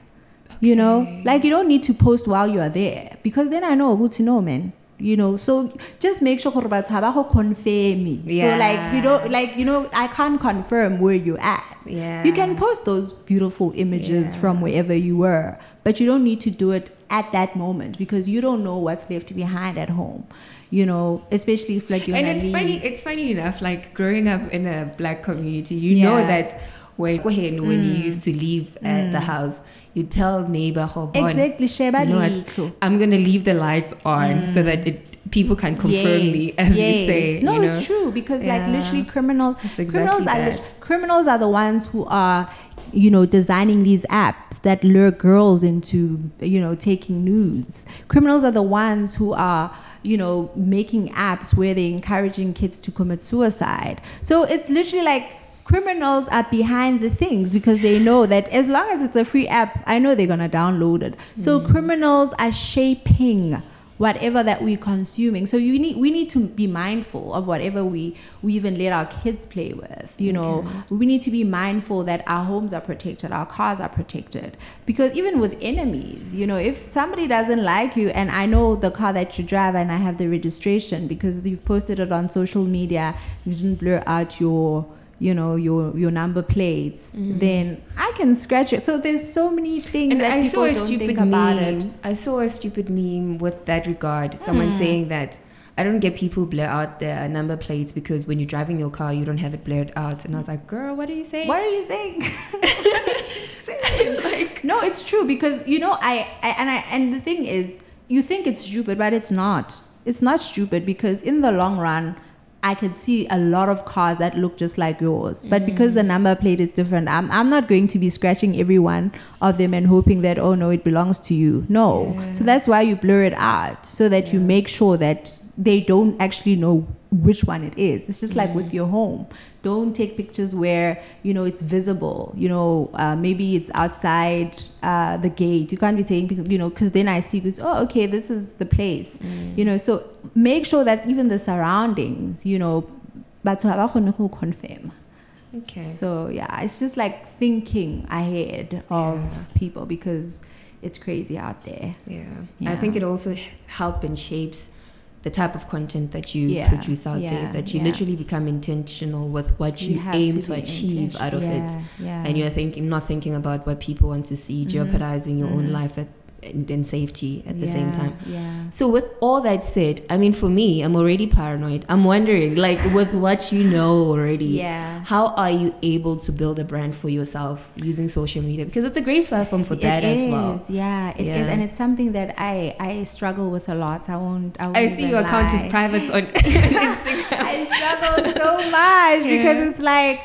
You know, like you don't need to post while you are there because then I know who to know, man. You know, so just make sure gore batho ha ba go confirm. So like you Yeah. don't like you know I can't confirm where you're at. Yeah. You can post those beautiful images Yeah. from wherever you were, but you don't need to do it at that moment because you don't know what's left behind at home. You know, especially if like you're and it's leave. funny it's funny enough like growing up in a black community you know Yeah. Mm. that when when you used to leave at the house you tell neighbor Exactly, Sheba you know what, i'm gonna leave the lights on so that it people can confirm me as yes. say No, you know it's true because like literally criminals, exactly criminals are criminals are the ones who are, you know, designing these apps that lure girls into, you know, taking nudes. Criminals are the ones who are. You know, making apps where they're encouraging kids to commit suicide. So it's literally like criminals are behind the things because they know that as long as it's a free app, I know they're gonna download it. So Mm. criminals are shaping whatever that we're consuming. So you need we need to be mindful of whatever we we even let our kids play with. You know, we need to be mindful that our homes are protected, our cars are protected. Because even with enemies, you know, if somebody doesn't like you and I know the car that you drive and I have the registration because you've posted it on social media, you didn't blur out your you know your your number plates then i can scratch it so there's so many things and that I people saw a don't stupid think about meme. it I saw a stupid meme with that regard. Someone Hmm. saying that I don't get people blur out their number plates because when you're driving your car, you don't have it blurred out. And I was like, girl, what are you saying? What are you saying? what is she saying? like, no, it's true because you know I, I and I and the thing is, you think it's stupid, but it's not. It's not stupid because in the long run, I can see a lot of cars that look just like yours. But mm. because the number plate is different, I'm, I'm not going to be scratching every one of them and hoping that, oh no, it belongs to you. No. Yeah. So that's why you blur it out so that you make sure that they don't actually know which one it is. It's just like Mm. with your home. Don't take pictures where, you know, it's visible. You know, uh, maybe it's outside uh, the gate. You can't be taking pictures, you know, because then I see, because, oh, okay, this is the place Mm. you know so make sure that even the surroundings you know but to kgone go confirm Okay. so yeah it's just like thinking ahead of Yeah. people because it's crazy out there Yeah. Yeah. I think it also helps and shapes the type of content that you Yeah, produce out yeah, there. That you yeah. literally become intentional with what you, have aim to to, achieve out of it. And you're thinking not thinking about what people want to see, Mhm. jeopardizing your own Mhm. life at, and, and safety at the same time. yeah So with all that said, I mean for me, I'm already paranoid. I'm wondering, like with what you know already, yeah how are you able to build a brand for yourself using social media? Because it's a great platform for that It as well. Yeah, it is, Yeah. and it's something that I I struggle with a lot. I won't. I, won't I see your account is private on I struggle so much Yeah. because it's like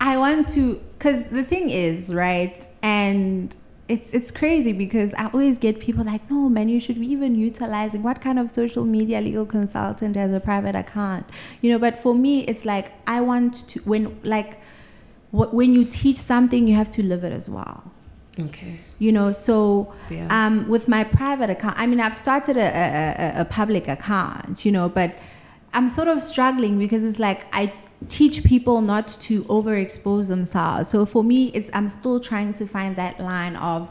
I want to. Because the thing is, right, and it's it's crazy because I always get people like, no, man, you should be even utilizing what kind of social media legal consultant has a private account, you know. But for me, it's like I want to when like wh- when you teach something, you have to live it as well Okay. you know so Yeah. um, with my private account i mean i've started a, a, a, a public account you know but i'm sort of struggling because it's like i teach people not to overexpose themselves so for me it's i'm still trying to find that line of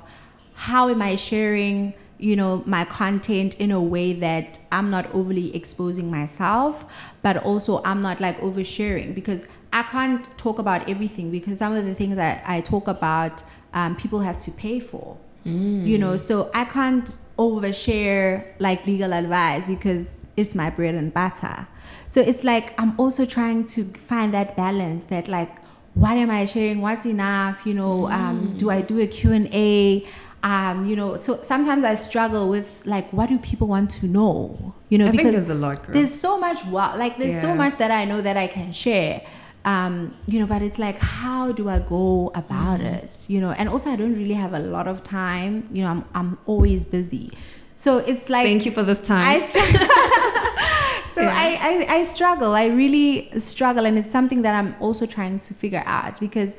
how am i sharing you know my content in a way that i'm not overly exposing myself but also i'm not like oversharing because i can't talk about everything because some of the things that I talk about um, people have to pay for Mm. you know so i can't overshare like legal advice because it's my bread and butter. So it's like i'm also trying to find that balance that like what am i sharing? What's enough? You know um, do i do a q&a um, you know so sometimes i struggle with like what do people want to know? You know I think because there's a lot, girl. there's so much like there's so much that i know that i can share. Um you know but it's like how do i go about Mm. it? You know and also i don't really have a lot of time. You know i'm, I'm always busy so it's like Thank you for this time. I so Yeah. I, I, I struggle. I really struggle, and it's something that I'm also trying to figure out because,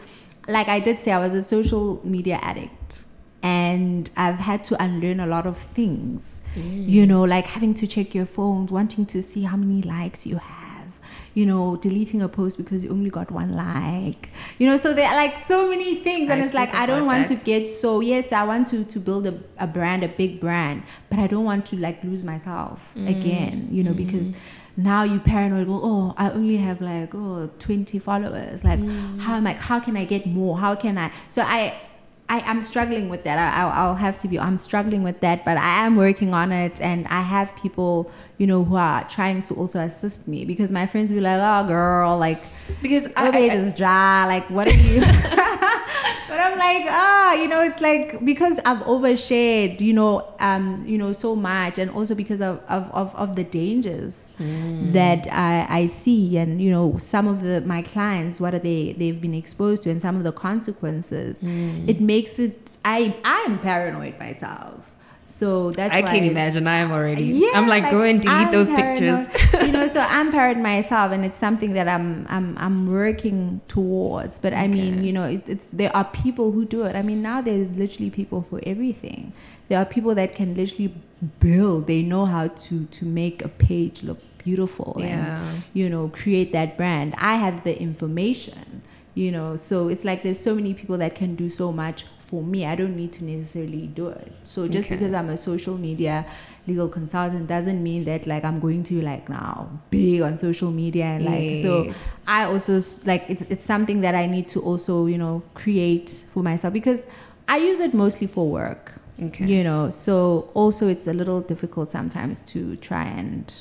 like I did say, I was a social media addict, and I've had to unlearn a lot of things. Mm. You know, like having to check your phones, wanting to see how many likes you have. You know, deleting a post because you only got one like. You know, so there are like so many things, and I it's like I don't want that. to get so yes i want to to build a, a brand a big brand but i don't want to like lose myself Mm. again you know because Mm-hmm. now you paranoid well, oh i only have like oh 20 followers like Mm. how am i how can i get more how can i so i I am struggling with that. I, I'll, I'll have to be. I'm struggling with that, but I am working on it, and I have people, you know, who are trying to also assist me because my friends will be like, "Oh, girl, like because I, I, is dry. Like, what are you? but I'm like, ah, you know, it's like because I've overshared, you know, um, you know, so much, and also because of of, of, of the dangers Mm. that I, I see, and you know, some of the my clients, what are they they've been exposed to, and some of the consequences. Mm. It makes it. I I'm paranoid myself. So that's I can't imagine. I am already. yeah, I'm like, go and delete I'm those paranoid. pictures. you know, so I'm paranoid myself, and it's something that I'm I'm I'm working towards. But I mean, you know, it, it's there are people who do it. I mean, now there's literally people for everything. There are people that can literally build. They know how to to make a page look beautiful and Yeah. you know create that brand. I have the information. You know, so it's like there's so many people that can do so much for me. I don't need to necessarily do it. So just Okay. because I'm a social media legal consultant doesn't mean that like I'm going to like now big on social media and like so I also like it's it's something that I need to also you know create for myself because I use it mostly for work. Okay. You know, so also it's a little difficult sometimes to try and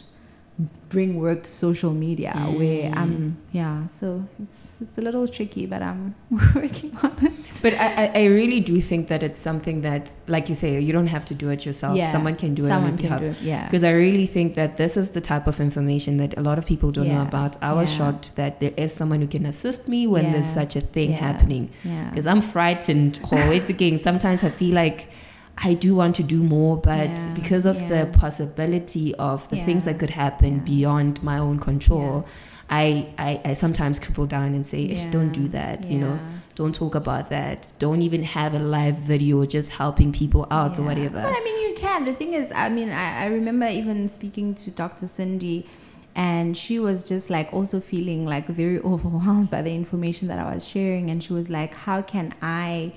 bring work to social media where Mm. I'm yeah so it's it's a little tricky but I'm working on it But I, I, really do think that it's something that, like you say, you don't have to do it yourself. Yeah. Someone can do it someone on your behalf. it yeah Because I really think that this is the type of information that a lot of people don't know Yeah. about. I was Yeah. shocked that there is someone who can assist me when there's such a thing happening. yeah Because I'm frightened. Always again, sometimes I feel like I do want to do more, but Yeah. because of Yeah. the possibility of the things that could happen Yeah. beyond my own control, I, I, I sometimes cripple down and say, "Ish, don't do Yeah. that, you know, don't talk about that. Don't even have a live video just helping people out or whatever. But I mean, you can. The thing is, I mean, I, I remember even speaking to Dr. Cindy, and she was just like also feeling like very overwhelmed by the information that I was sharing. And she was like, How can I.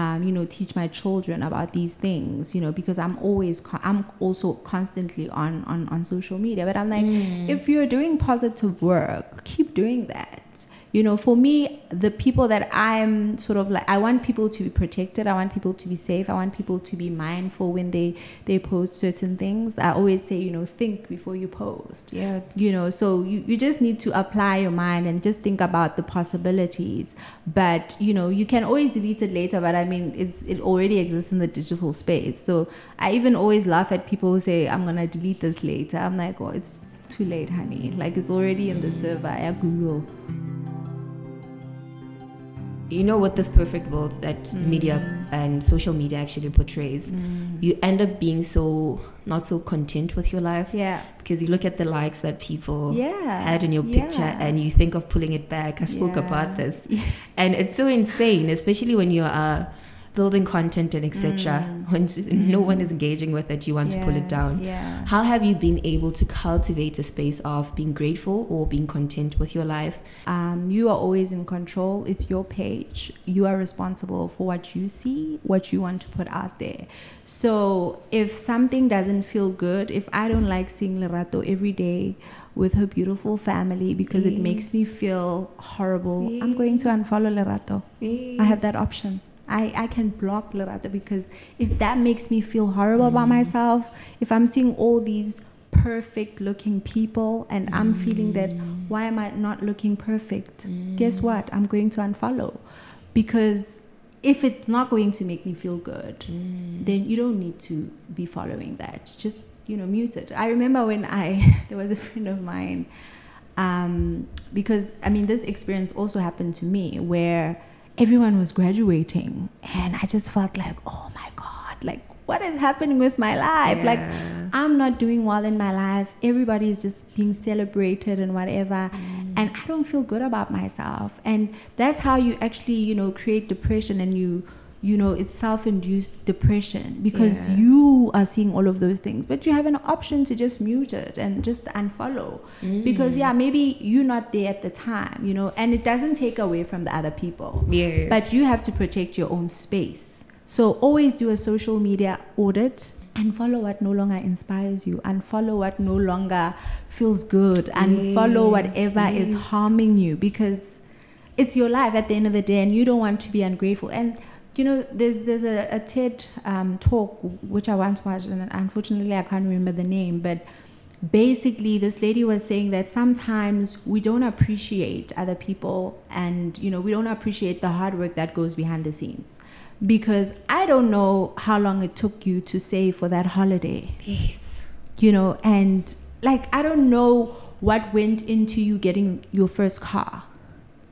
Um, you know, teach my children about these things, you know, because I'm always, con- I'm also constantly on, on, on social media. But I'm like, Mm. if you're doing positive work, keep doing that. You know, for me, the people that I'm sort of like, I want people to be protected. I want people to be safe. I want people to be mindful when they they post certain things. I always say, you know, think before you post. yeah, You know, so you, you just need to apply your mind and just think about the possibilities. But you know, you can always delete it later. But I mean, it's it already exists in the digital space. So I even always laugh at people who say, "I'm gonna delete this later." I'm like, "Oh, it's too late, honey. Like it's already in the server at Google." You know what this perfect world that Mm. media and social media actually portrays you end up being so not so content with your life Yeah. because you look at the likes that people Yeah. had in your picture Yeah. and you think of pulling it back i spoke Yeah. about this and it's so insane especially when you are building content and etc when s- no one is engaging with it you want to pull it Mm. Down Yeah. how have you been able to cultivate a space of being grateful or being content with your life Um, you are always in control. It's your page. You are responsible for what you see, what you want to put out there. So if something doesn't feel good, if I don't like seeing Lerato every day with her beautiful family because it makes me feel horrible, I'm going to unfollow Lerato. I have that option. I, I can block Lerato because if that makes me feel horrible about mm. myself, if I'm seeing all these perfect looking people and I'm feeling that mm. why am I not looking perfect? Mm. Guess what? I'm going to unfollow because if it's not going to make me feel good, then you don't need to be following that. Just you know, mute it. I remember when I there was a friend of mine um, because I mean this experience also happened to me where everyone was graduating and I just felt like oh my god like what is happening with my life? Like I'm not doing well in my life. Everybody is just being celebrated and whatever. Mm. And I don't feel good about myself. And that's how you actually you know create depression and you you know it's self-induced depression because Yeah. you are seeing all of those things. But you have an option to just mute it and just unfollow. Mm. Because yeah maybe you're not there at the time you know and it doesn't take away from the other people. Yes. But you have to protect your own space. So always do a social media audit and follow what no longer inspires you. And follow what no longer feels good. And follow Yes, whatever is harming you. Because it's your life at the end of the day and you don't want to be ungrateful. And you know there's there's a, a ted um, talk which i once watched and unfortunately i can't remember the name but basically this lady was saying that sometimes we don't appreciate other people and you know we don't appreciate the hard work that goes behind the scenes. Because i don't know how long it took you to save for that holiday. Yes. You know and like i don't know what went into you getting your first car.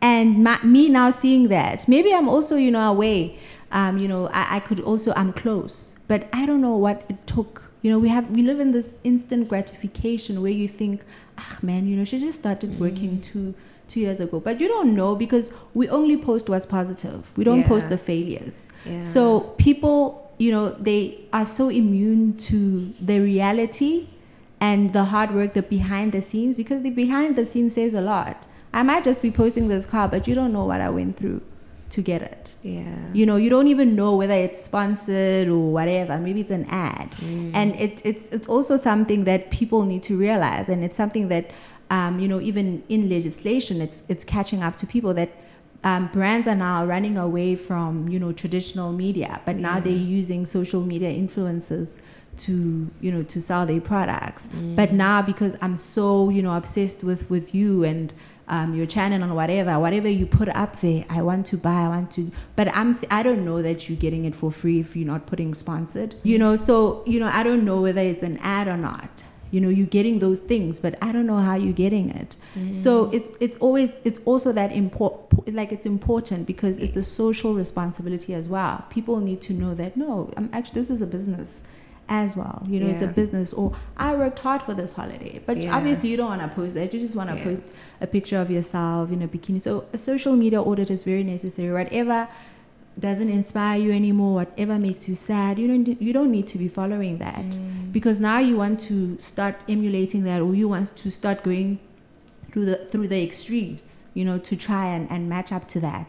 And my, me now seeing that maybe i'm also you know away um, you know I, I could also i'm close. But i don't know what it took. You know we have we live in this instant gratification where you think ah man you know she just started working two two years ago. But you don't know because we only post what's positive. We don't post the failures. Yeah. so people you know they are so immune to the reality and the hard work the behind the scenes because the behind the scenes says a lot. I might just be posting this car but you don't know what i went through to get it. Yeah. You know you don't even know whether it's sponsored or whatever. Maybe it's an ad. And it, it's it's also something that people need to realize. And it's something that um, you know even in legislation it's it's catching up to people that um, brands are now running away from you know traditional media. But now Yeah. they're using social media influencers to you know to sell their products. But now because i'm so you know obsessed with with you and um, your channel and whatever whatever you put up there i want to buy i want to but i'm i don't know that you're getting it for free if you're not putting sponsored you know so you know i don't know whether it's an ad or not you know you're getting those things but i don't know how you're getting it. So it's it's always it's also that important like it's important because it's a social responsibility as well. People need to know that no i'm actually this is a business as well. You know it's a business or i worked hard for this holiday but Yeah. obviously you don't want to post that. You just want to Yeah. post a picture of yourself in a bikini. So a social media audit is very necessary. Whatever doesn't inspire you anymore whatever makes you sad you don't you don't need to be following that. Mm. because now you want to start emulating that or you want to start going through the through the extremes you know to try and, and match up to that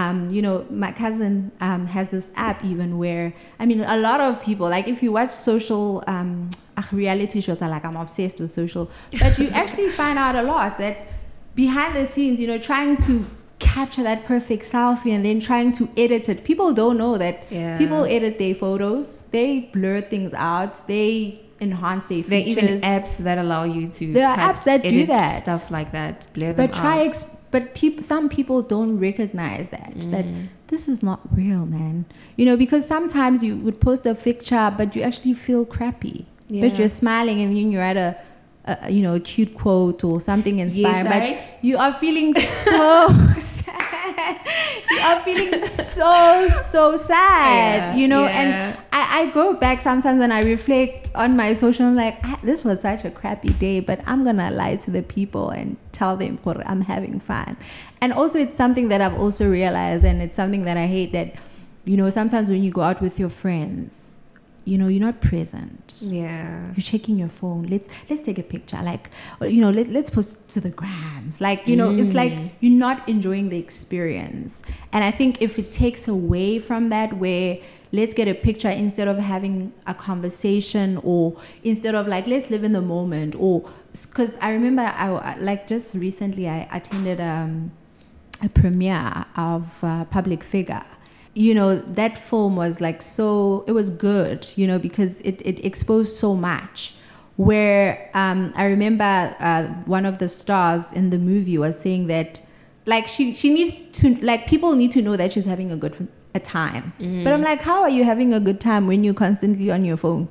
um, you know my cousin um, has this app even where i mean a lot of people like if you watch social um, ah, reality shows are like i'm obsessed with social but you actually find out a lot that behind the scenes you know trying to capture that perfect selfie and then trying to edit it people don't know that Yeah. people edit their photos they blur things out they enhance their features. There are even apps that allow you to. There are apps that do that. stuff like that. Blur them but try out. ex- but peop- some people don't recognize that that Mm. this is not real man you know because sometimes you would post a picture but you actually feel crappy Yeah. but you're smiling and then you're at a, a you know a cute quote or something inspiring yes, right. but you are feeling so sad you are feeling so so sad Yeah, you know yeah. and I, I go back sometimes and I reflect on my social. I'm like, "Ah, this was such a crappy day, but I'm gonna lie to the people and tell them I'm having fun. And also, it's something that I've also realized, and it's something that I hate that, you know, sometimes when you go out with your friends, you know, you're not present. Yeah. You're checking your phone. Let's let's take a picture. Like, you know, let, let's post to the grams. Like, you know, it's like Mm. you're not enjoying the experience. And I think if it takes away from that, where let's get a picture instead of having a conversation, or instead of like let's live in the moment, or because I remember I like just recently I attended um, a premiere of uh, Public Figure. You know, that film was like so, it was good, you know, because it, it exposed so much. Where um, I remember uh, one of the stars in the movie was saying that, like, she, she needs to, like, people need to know that she's having a good a time. But I'm like, how are you having a good time when you're constantly on your phone?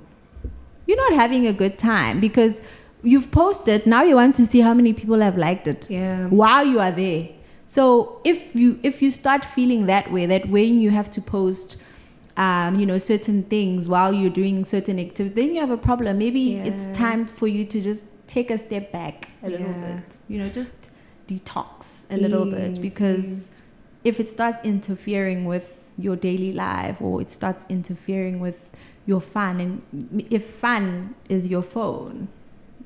You're not having a good time because you've posted, now you want to see how many people have liked it Yeah. while you are there. So if you if you start feeling that way, that when you have to post, um, you know, certain things while you're doing certain activities, then you have a problem. Maybe it's time for you to just take a step back a little Yeah. bit. You know, just detox a little bit because yes. if it starts interfering with your daily life or it starts interfering with your fun and if fun is your phone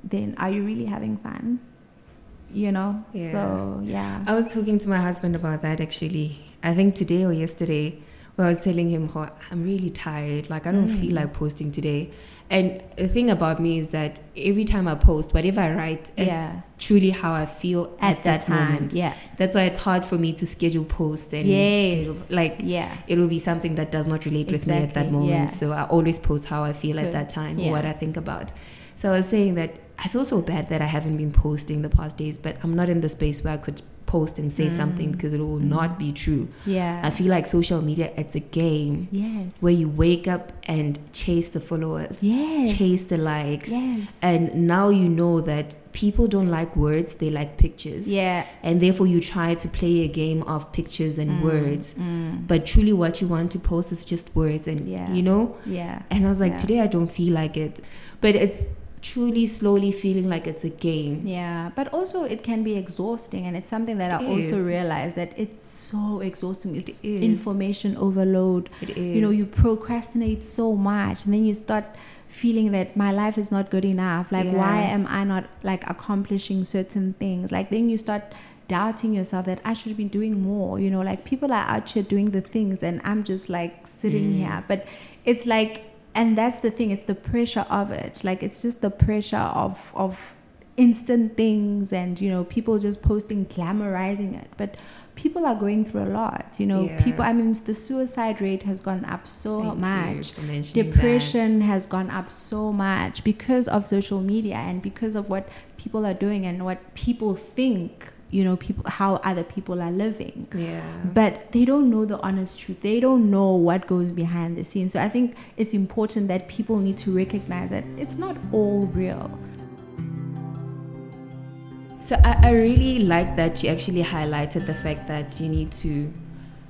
then are you really having fun you know Yeah. so yeah I was talking to my husband about that actually. I think today or yesterday, where I was telling him, "Oh, I'm really tired. Like I don't feel Mm. like posting today." And the thing about me is that every time I post, whatever I write, it's Yeah. truly how I feel at, at, that time moment. yeah That's why it's hard for me to schedule posts and Yes. schedule like yeah it will be something that does not relate with me at that moment. yeah. So I always post how I feel at that time Yeah. or what I think about. So I was saying that I feel so bad that I haven't been posting the past days, but I'm not in the space where I could post and say something because it will not be true. yeah. I feel like social media it's a game yes. where you wake up and chase the followers, yes. chase the likes. yes. And now you know that people don't like words, they like pictures. yeah. And therefore you try to play a game of pictures and Mm, words. mm, but truly what you want to post is just words and Yeah. you know? Yeah. And i was like Yeah. today i don't feel like it. But it's truly slowly feeling like it's a game Yeah, but also it can be exhausting, and it's something that I It also is. realize that it's so exhausting. It It's information overload. it is You know, you procrastinate so much, and then you start feeling that my life is not good enough. Like, why am I not like accomplishing certain things? Like, then you start doubting yourself that I should be doing more. You know, like people are out here doing the things, and I'm just like sitting Mm. here. But it's like, and that's the thing. It's the pressure of it. Like, it's just the pressure of of instant things and you know people just posting glamorizing it but people are going through a lot you know Yeah. people i mean the suicide rate has gone up so Thank much depression has gone up so much because of social media and because of what people are doing and what people think you know people how other people are living. Yeah. but they don't know the honest truth they don't know what goes behind the scenes so i think it's important that people need to recognize that it's not all real So I, I really like that you actually highlighted the fact that you need to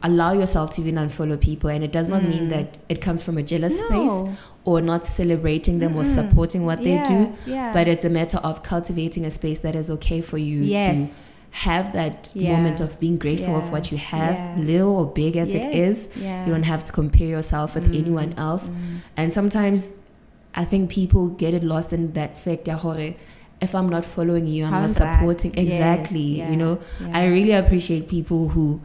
allow yourself to even unfollow people and it does not mean Mm. that it comes from a jealous No. space or not celebrating them or Mm-mm. supporting what they do Yeah, yeah. but it's a matter of cultivating a space that is okay for you to yes have that Yeah. moment of being grateful of what you have Yeah. little or big as it Yes. is yeah you don't have to compare yourself with Mm, anyone else mm. and sometimes I think people get it lost in that fact ya hore, if I'm not following you, I'm not Contract. supporting Yes, exactly. yeah, You know, yeah. I really appreciate people who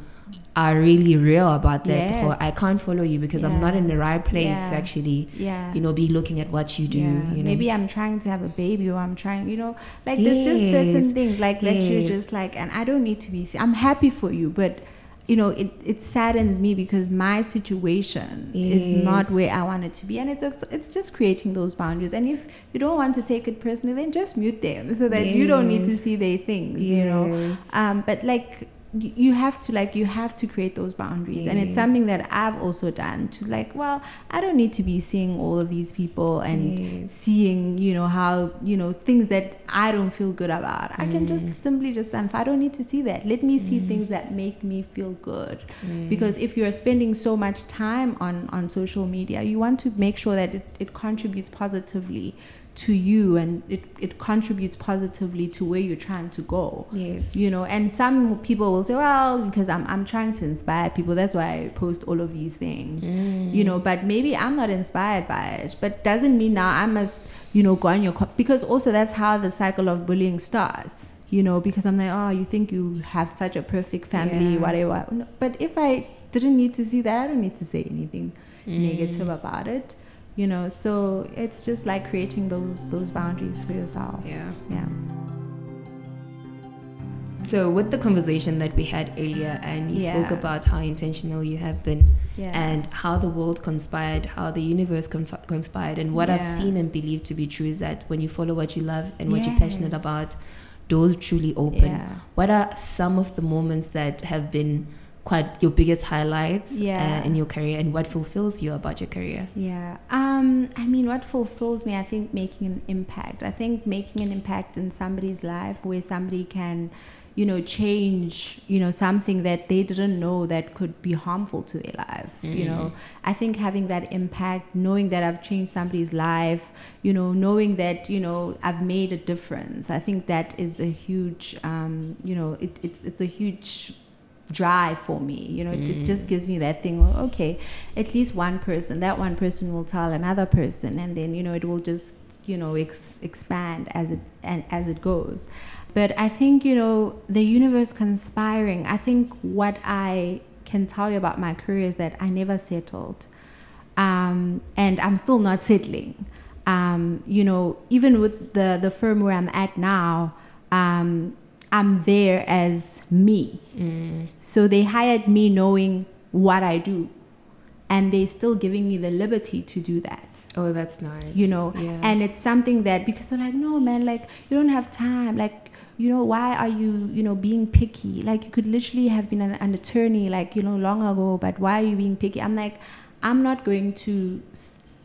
are really real about that. Yes. Or I can't follow you because I'm not in the right place to actually, yeah you know, be looking at what you do. Yeah. You know, Maybe I'm trying to have a baby or I'm trying, you know, like there's just certain things like that you're just like, and I don't need to be, I'm happy for you, but you know, it, it saddens me because my situation is not where I want it to be. And it's, it's just creating those boundaries. And if you don't want to take it personally, then just mute them so that you don't need to see their things, you know. Um, but like, you have to like you have to create those boundaries and it's something that i've also done to like well i don't need to be seeing all of these people and Yes. seeing you know how you know things that i don't feel good about i can Mm. just simply just stand i don't need to see that let me see things that make me feel good Mm. because if you're spending so much time on on social media you want to make sure that it, it contributes positively to you and it, it contributes positively to where you're trying to go yes. you know and some people will say well because i'm, I'm trying to inspire people that's why i post all of these things Mm. you know but maybe i'm not inspired by it but doesn't mean now i must you know go on your co- because also that's how the cycle of bullying starts you know because i'm like oh you think you have such a perfect family Yeah. whatever but if i didn't need to see that i don't need to say anything Mm. negative about it you know so it's just like creating those those boundaries for yourself Yeah. yeah So, with the conversation that we had earlier, and you spoke about how intentional you have been yeah and how the world conspired, how the universe conf- conspired, and what I've seen and believed to be true is that when you follow what you love and what you're passionate about, doors truly open. Yeah. What are some of the moments that have been quite your biggest highlights Yeah. uh, in your career, and what fulfills you about your career? Yeah. Um, I mean, what fulfills me, I think, making an impact. I think making an impact in somebody's life where somebody can, you know, change, you know, something that they didn't know that could be harmful to their life. You know, I think having that impact, knowing that I've changed somebody's life, you know, knowing that, you know, I've made a difference. I think that is a huge, um, you know, it, it's, it's a huge drive for me you know it, it just gives me that thing well, okay at least one person that one person will tell another person and then you know it will just you know ex- expand as it and as it goes. But i think you know the universe conspiring i think what i can tell you about my career is that i never settled. Um, and i'm still not settling. Um, you know even with the the firm where i'm at now um, i'm there as me Mm. so they hired me knowing what I do, and they're still giving me the liberty to do that. Oh, that's nice. You know, yeah. and it's something that because they're like, no, man, like you don't have time, like. You know why are you you know being picky? Like you could literally have been an, an attorney like you know long ago, but why are you being picky? I'm like, I'm not going to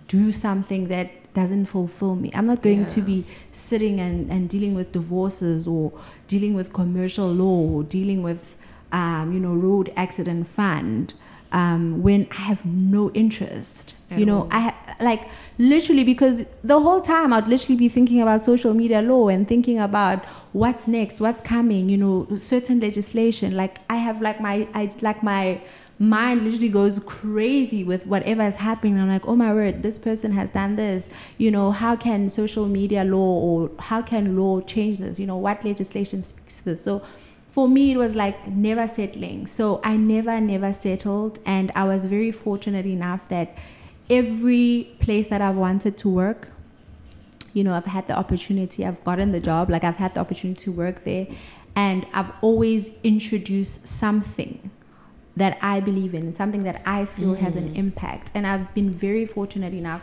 do something that doesn't fulfill me. I'm not going to be sitting and, and dealing with divorces or dealing with commercial law or dealing with um, you know road accident fund um, when I have no interest. At you know, all. I ha- like literally because the whole time I'd literally be thinking about social media law and thinking about what's next, what's coming. You know, certain legislation. Like I have like my I like my mind literally goes crazy with whatever is happening. I'm like, oh my word, this person has done this. You know, how can social media law or how can law change this? You know, what legislation speaks to this? So for me, it was like never settling. So I never, never settled. And I was very fortunate enough that every place that I wanted to work, you know, I've had the opportunity, I've gotten the job, like I've had the opportunity to work there, and I've always introduced something that I believe in, something that I feel has an mm. impact. And I've been very fortunate enough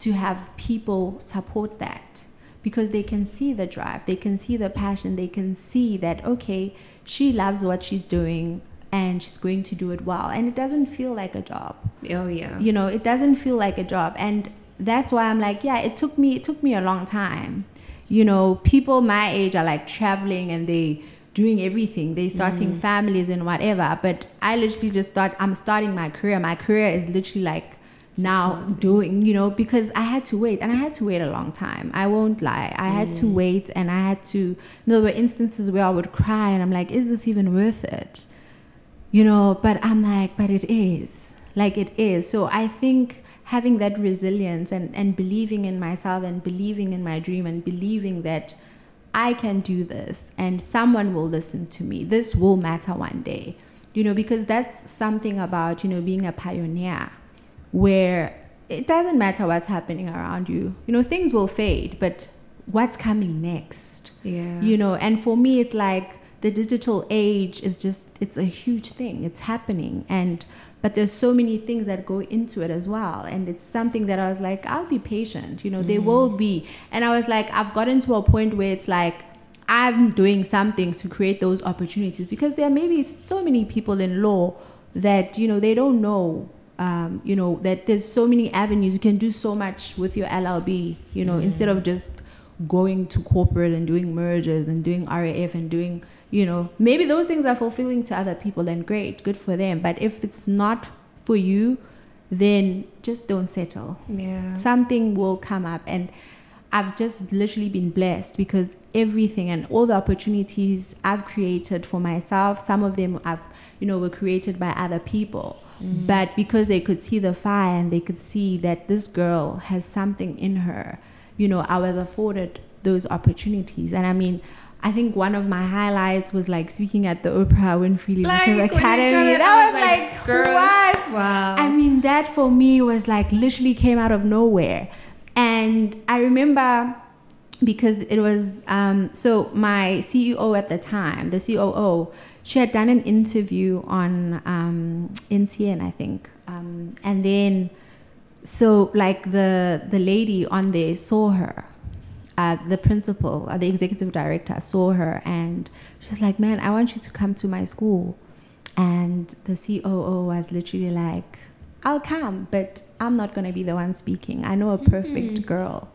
to have people support that because they can see the drive, they can see the passion, they can see that, okay, she loves what she's doing and she's going to do it well. And it doesn't feel like a job. Oh yeah. You know, it doesn't feel like a job. And that's why I'm like, yeah, it took me it took me a long time. You know, people my age are like traveling and they doing everything. They're starting Mm. families and whatever. But I literally just thought I'm starting my career. My career is literally like now starting. doing, you know, because I had to wait and I had to wait a long time. I won't lie. I had to Mm. wait and I had to you know, there were instances where I would cry and I'm like, is this even worth it? You know, but I'm like, but it is. Like it is. So I think having that resilience and, and believing in myself and believing in my dream and believing that I can do this and someone will listen to me. This will matter one day. You know, because that's something about, you know, being a pioneer where it doesn't matter what's happening around you. You know, things will fade, but what's coming next? Yeah. You know, and for me it's like the digital age is just it's a huge thing. It's happening and but there's so many things that go into it as well. And it's something that I was like I'll be patient. You know, there will be. And I was like I've gotten to a point where it's like I'm doing some things to create those opportunities. Because there may be so many people in law that you know they don't know um, you know that there's so many avenues. You can do so much with your LLB you know instead of just going to corporate and doing mergers and doing RAF and doing you know maybe those things are fulfilling to other people and great good for them. But if it's not for you then just don't settle. Yeah. something will come up. And i've just literally been blessed because everything and all the opportunities i've created for myself some of them i've you know were created by other people. Mm. But because they could see the fire and they could see that this girl has something in her you know i was afforded those opportunities. And i mean I think one of my highlights was like speaking at the Oprah Winfrey Leadership Like, when you said Academy. that I was was like, like, girl, what? wow. I mean, that for me was like literally came out of nowhere. And I remember because it was um, so my CEO at the time, the COO, she had done an interview on um, NCN, I think, um, and then so like the the lady on there saw her, uh, the principal, uh, the executive director saw her, and she's like, "Man, I want you to come to my school," and the COO was literally like, "I'll come, but I'm not gonna be the one speaking. I know a perfect girl."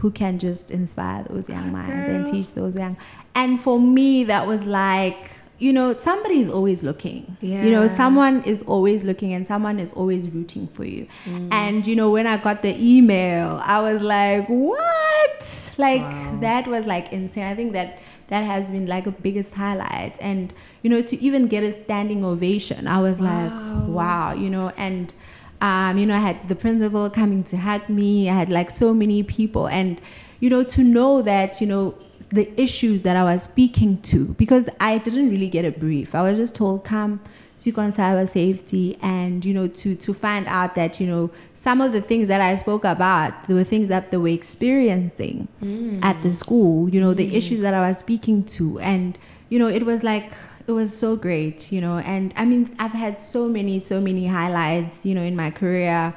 who can just inspire those young minds and teach those young and for me that was like you know somebody is always looking Yeah. you know someone is always looking and someone is always rooting for you Mm. and you know when i got the email i was like what like Wow. that was like insane i think that that has been like a biggest highlight and you know to even get a standing ovation i was Wow. like wow you know and um, you know, I had the principal coming to hug me. I had like so many people, and you know, to know that you know the issues that I was speaking to, because I didn't really get a brief. I was just told, "Come, speak on cyber safety," and you know, to to find out that you know some of the things that I spoke about, there were things that they were experiencing mm. at the school. You know, the mm. issues that I was speaking to, and you know, it was like it was so great, you know. And I mean, I've had so many, so many highlights, you know, in my career.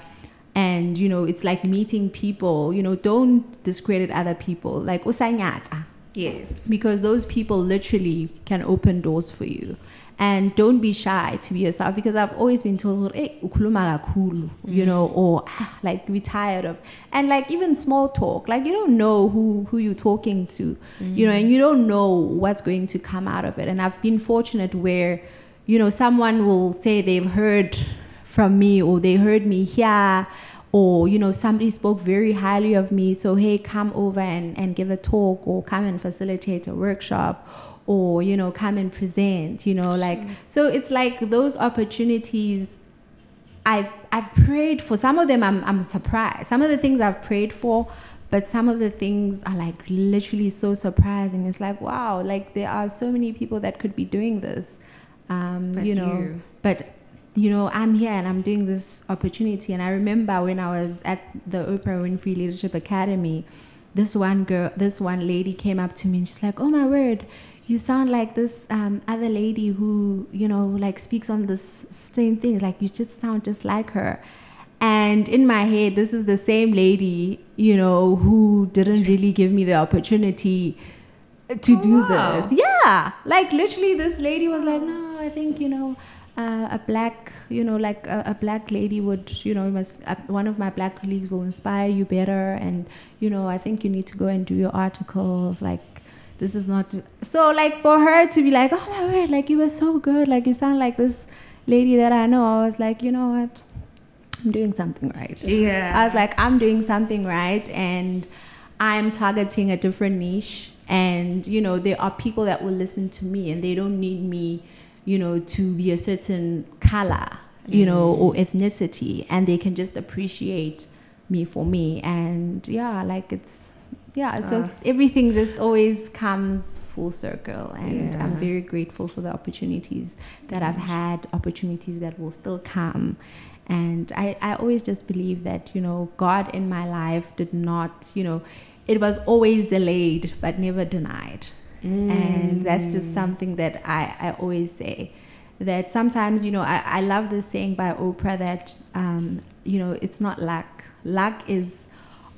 And you know, it's like meeting people. You know, don't discredit other people. Like usanyata, yes. because those people literally can open doors for you. And don't be shy to be yourself because I've always been told, hey, ukhuluma kakhulu," you know, mm. or "Ah, like be tired of, and like even small talk, like you don't know who who you're talking to, you know, and mm. you don't know what's going to come out of it. And I've been fortunate where, you know, someone will say they've heard from me or they heard me here or you know somebody spoke very highly of me so hey come over and, and give a talk or come and facilitate a workshop or you know come and present you know like so it's like those opportunities I've I've prayed for some of them I'm I'm surprised. Some of the things I've prayed for, but some of the things are like literally so surprising. It's like wow, like there are so many people that could be doing this. Um, you know, you. but you know, I'm here and I'm doing this opportunity. And I remember when I was at the Oprah Winfrey Leadership Academy, this one girl, this one lady came up to me and she's like, "Oh my word, you sound like this um, other lady who you know like speaks on this same things. Like you just sound just like her." And in my head, this is the same lady, you know, who didn't really give me the opportunity to Oh, do wow. this. Yeah, like literally, this lady was like, "No, I think you know." Uh, a black, you know, like a, a black lady would, you know, must, uh, one of my black colleagues will inspire you better, and you know, I think you need to go and do your articles. Like, this is not so. Like for her to be like, oh my word, like you were so good, like you sound like this lady that I know. I was like, you know what, I'm doing something right. Yeah. I was like, I'm doing something right, and I'm targeting a different niche. And you know, there are people that will listen to me, and they don't need me, you know, to be a certain color, you know, or ethnicity, and they can just appreciate me for me. And yeah, like it's yeah. So Ah. everything just always comes full circle, and I'm very grateful for the opportunities that I've had, opportunities that will still come. And I, I always just believe that, you know, God in my life did not, you know, it was always delayed but never denied. And that's Mm. just something that I, I always say. That sometimes, you know, I, I love this saying by Oprah that, um, you know, it's not luck. Luck is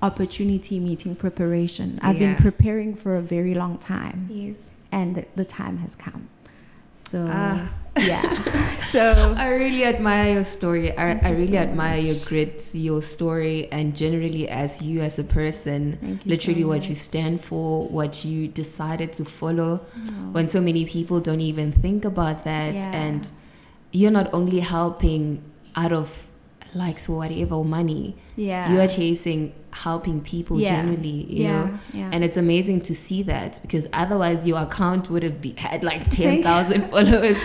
opportunity meeting preparation. I've Yeah. been preparing for a very long time Yes. and the, the time has come. So, Ah. yeah. so, I really admire your story. I, I really so admire your much. grit, your story, and generally as you as a person, Thank literally so what you stand for, what you decided to follow. Oh. When so many people don't even think about that, Yeah. and you're not only helping out of likes or whatever money, yeah. you are chasing helping people Yeah. generally, you yeah. know. Yeah. And it's amazing to see that because otherwise your account would have be, had like 10,000 followers.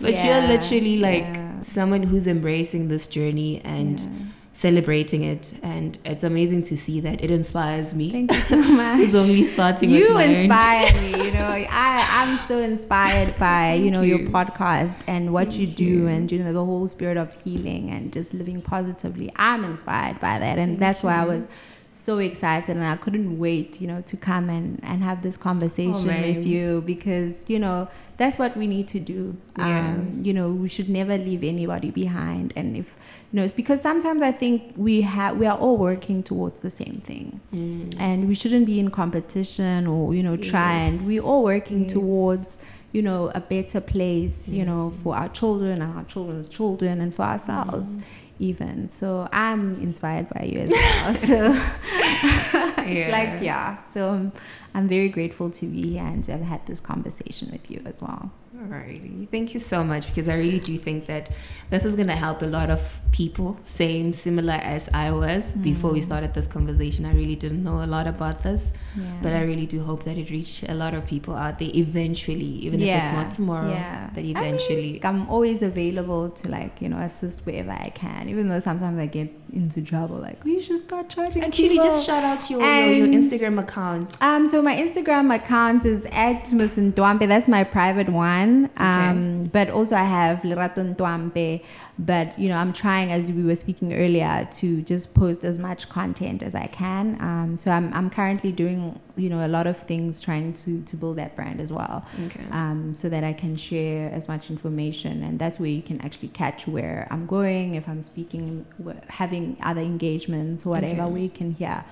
But you're literally like someone who's embracing this journey and. Celebrating it. And it's amazing to see that. It inspires me. Thank you so much. who's only starting you my own- inspire me. You know, I I'm so inspired by you know your podcast and what you do you. and you know the whole spirit of healing and just living positively. I'm inspired by that, and Thank that's why I was so excited and I couldn't wait, you know, to come and and have this conversation man. with you because you know that's what we need to do. Yeah. Um, you know, we should never leave anybody behind, and if you know, it's because sometimes I think we have we are all working towards the same thing Mm. and we shouldn't be in competition or you know try and Yes. we're all working Yes. towards you know a better place you know Mm. for our children and our children's children and for ourselves Mm. Even. So i'm inspired by you as well so it's like yeah. so um, i'm very grateful to be here and to have had this conversation with you as well. Alrighty. Thank you so much because I really do think that this is going to help a lot of people, same, similar as I was before we Mm. started this conversation. I really didn't know a lot about this, yeah but I really do hope that it reach a lot of people out there eventually, even if it's not tomorrow, Yeah. but I mean, eventually. I'm always available to like you know assist wherever I can, even though sometimes I get into trouble. Like you should start charging. Actually, people. just shout out your, your, your Instagram account. Um, so my Instagram account is at Miss. That's my private one. Um, but also I have Ntwampe. But you know, I'm trying, as we were speaking earlier, to just post as much content as I can. Um, so I'm I'm currently doing you know a lot of things trying to to build that brand as well. Okay. Um, so that I can share as much information, and that's where you can actually catch where I'm going, if I'm speaking, having other engagements, whatever, Okay. where you can hear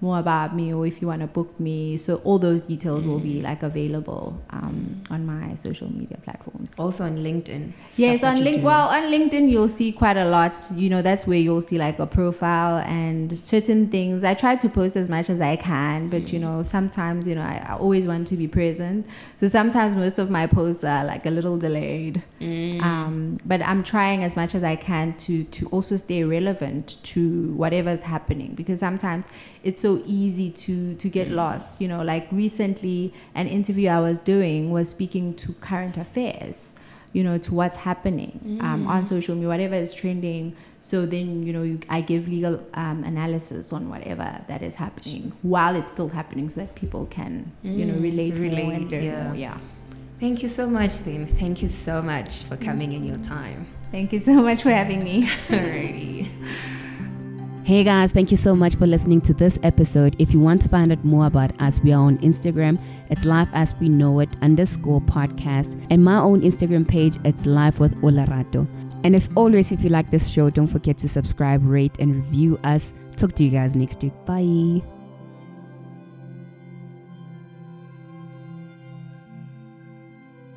more about me, or if you want to book me. So all those details will be like available um, on my social media platforms. Also on LinkedIn. Yes, on you link. Well, on LinkedIn, you'll see quite a lot. You know, that's where you'll see like a profile and certain things. I try to post as much as I can, but you Mm. know, sometimes you know, I, I always want to be present. So sometimes most of my posts are like a little delayed. Mm. Um, but I'm trying as much as I can to to also stay relevant to whatever's happening because sometimes it's so easy to to get lost. You know, like recently, an interview I was doing was speaking to current affairs. You know, to what's happening um, on social media, whatever is trending. So then, you know, you, I give legal um, analysis on whatever that is happening while it's still happening, so that people can, you know, Mm, relate, relate, yeah. more. Yeah. Thank you so much, then. Thank you so much for coming in your time. Thank you so much for having me. Alrighty. Hey guys, thank you so much for listening to this episode. If you want to find out more about us, we are on Instagram. It's life as we know it underscore podcast. And my own Instagram page, it's life with Olerato. And as always, if you like this show, don't forget to subscribe, rate, and review us. Talk to you guys next week. Bye.